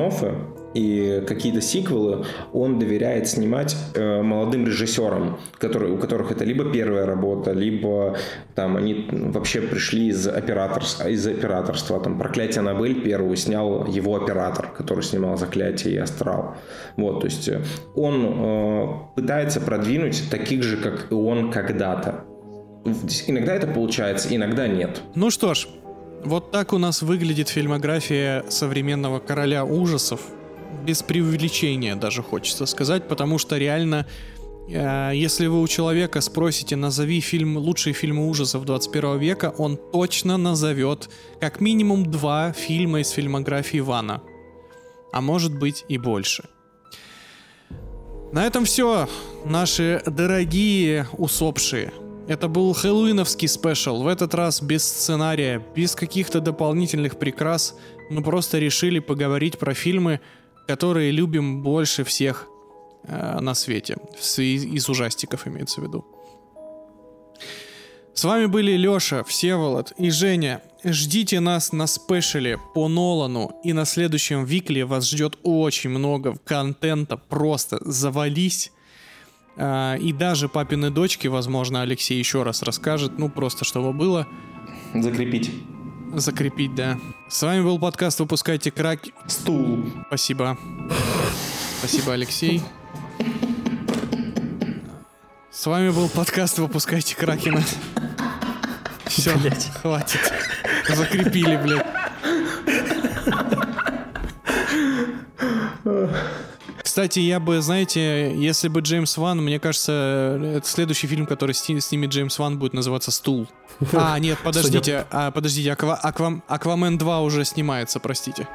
[SPEAKER 2] и какие-то сиквелы он доверяет снимать э, молодым режиссерам, которые, у которых это либо первая работа, либо там они вообще пришли из, операторства, из операторства. Там «Проклятие Аннабель» первую снял его оператор, который снимал «Заклятие» и «Астрал». Вот, то есть э, он э, пытается продвинуть таких же, как и он когда-то. Иногда это получается, иногда нет.
[SPEAKER 1] Ну что ж, вот так у нас выглядит фильмография современного короля ужасов без преувеличения даже хочется сказать, потому что реально, э, если вы у человека спросите, назови фильм, лучшие фильмы ужасов 21 века, он точно назовет как минимум два фильма из фильмографии Ивана. А может быть и больше. На этом все, наши дорогие усопшие. Это был хэллоуиновский спешл, в этот раз без сценария, без каких-то дополнительных прикрас. Мы просто решили поговорить про фильмы, которые любим больше всех э, на свете. Из, ужастиков имеется в виду. С вами были Лёша, Всеволод и Женя. Ждите нас на спешале по Нолану, и на следующем викле вас ждет очень много контента, просто завались. А, и даже папины дочки, возможно, Алексей еще раз расскажет, ну просто чтобы было.
[SPEAKER 2] Закрепить.
[SPEAKER 1] Закрепить, да. С вами был подкаст «Выпускайте краки».
[SPEAKER 2] Стул.
[SPEAKER 1] Спасибо. Спасибо, Алексей. С вами был подкаст «Выпускайте Кракена». Все, блядь. хватит. Закрепили, блядь. Кстати, я бы, знаете, если бы Джеймс Ван, мне кажется, это следующий фильм, который снимет Джеймс Ван, будет называться «Стул». А, нет, <laughs> подождите, а, подождите, Аква, Аквам, Аквамен 2 уже снимается, простите.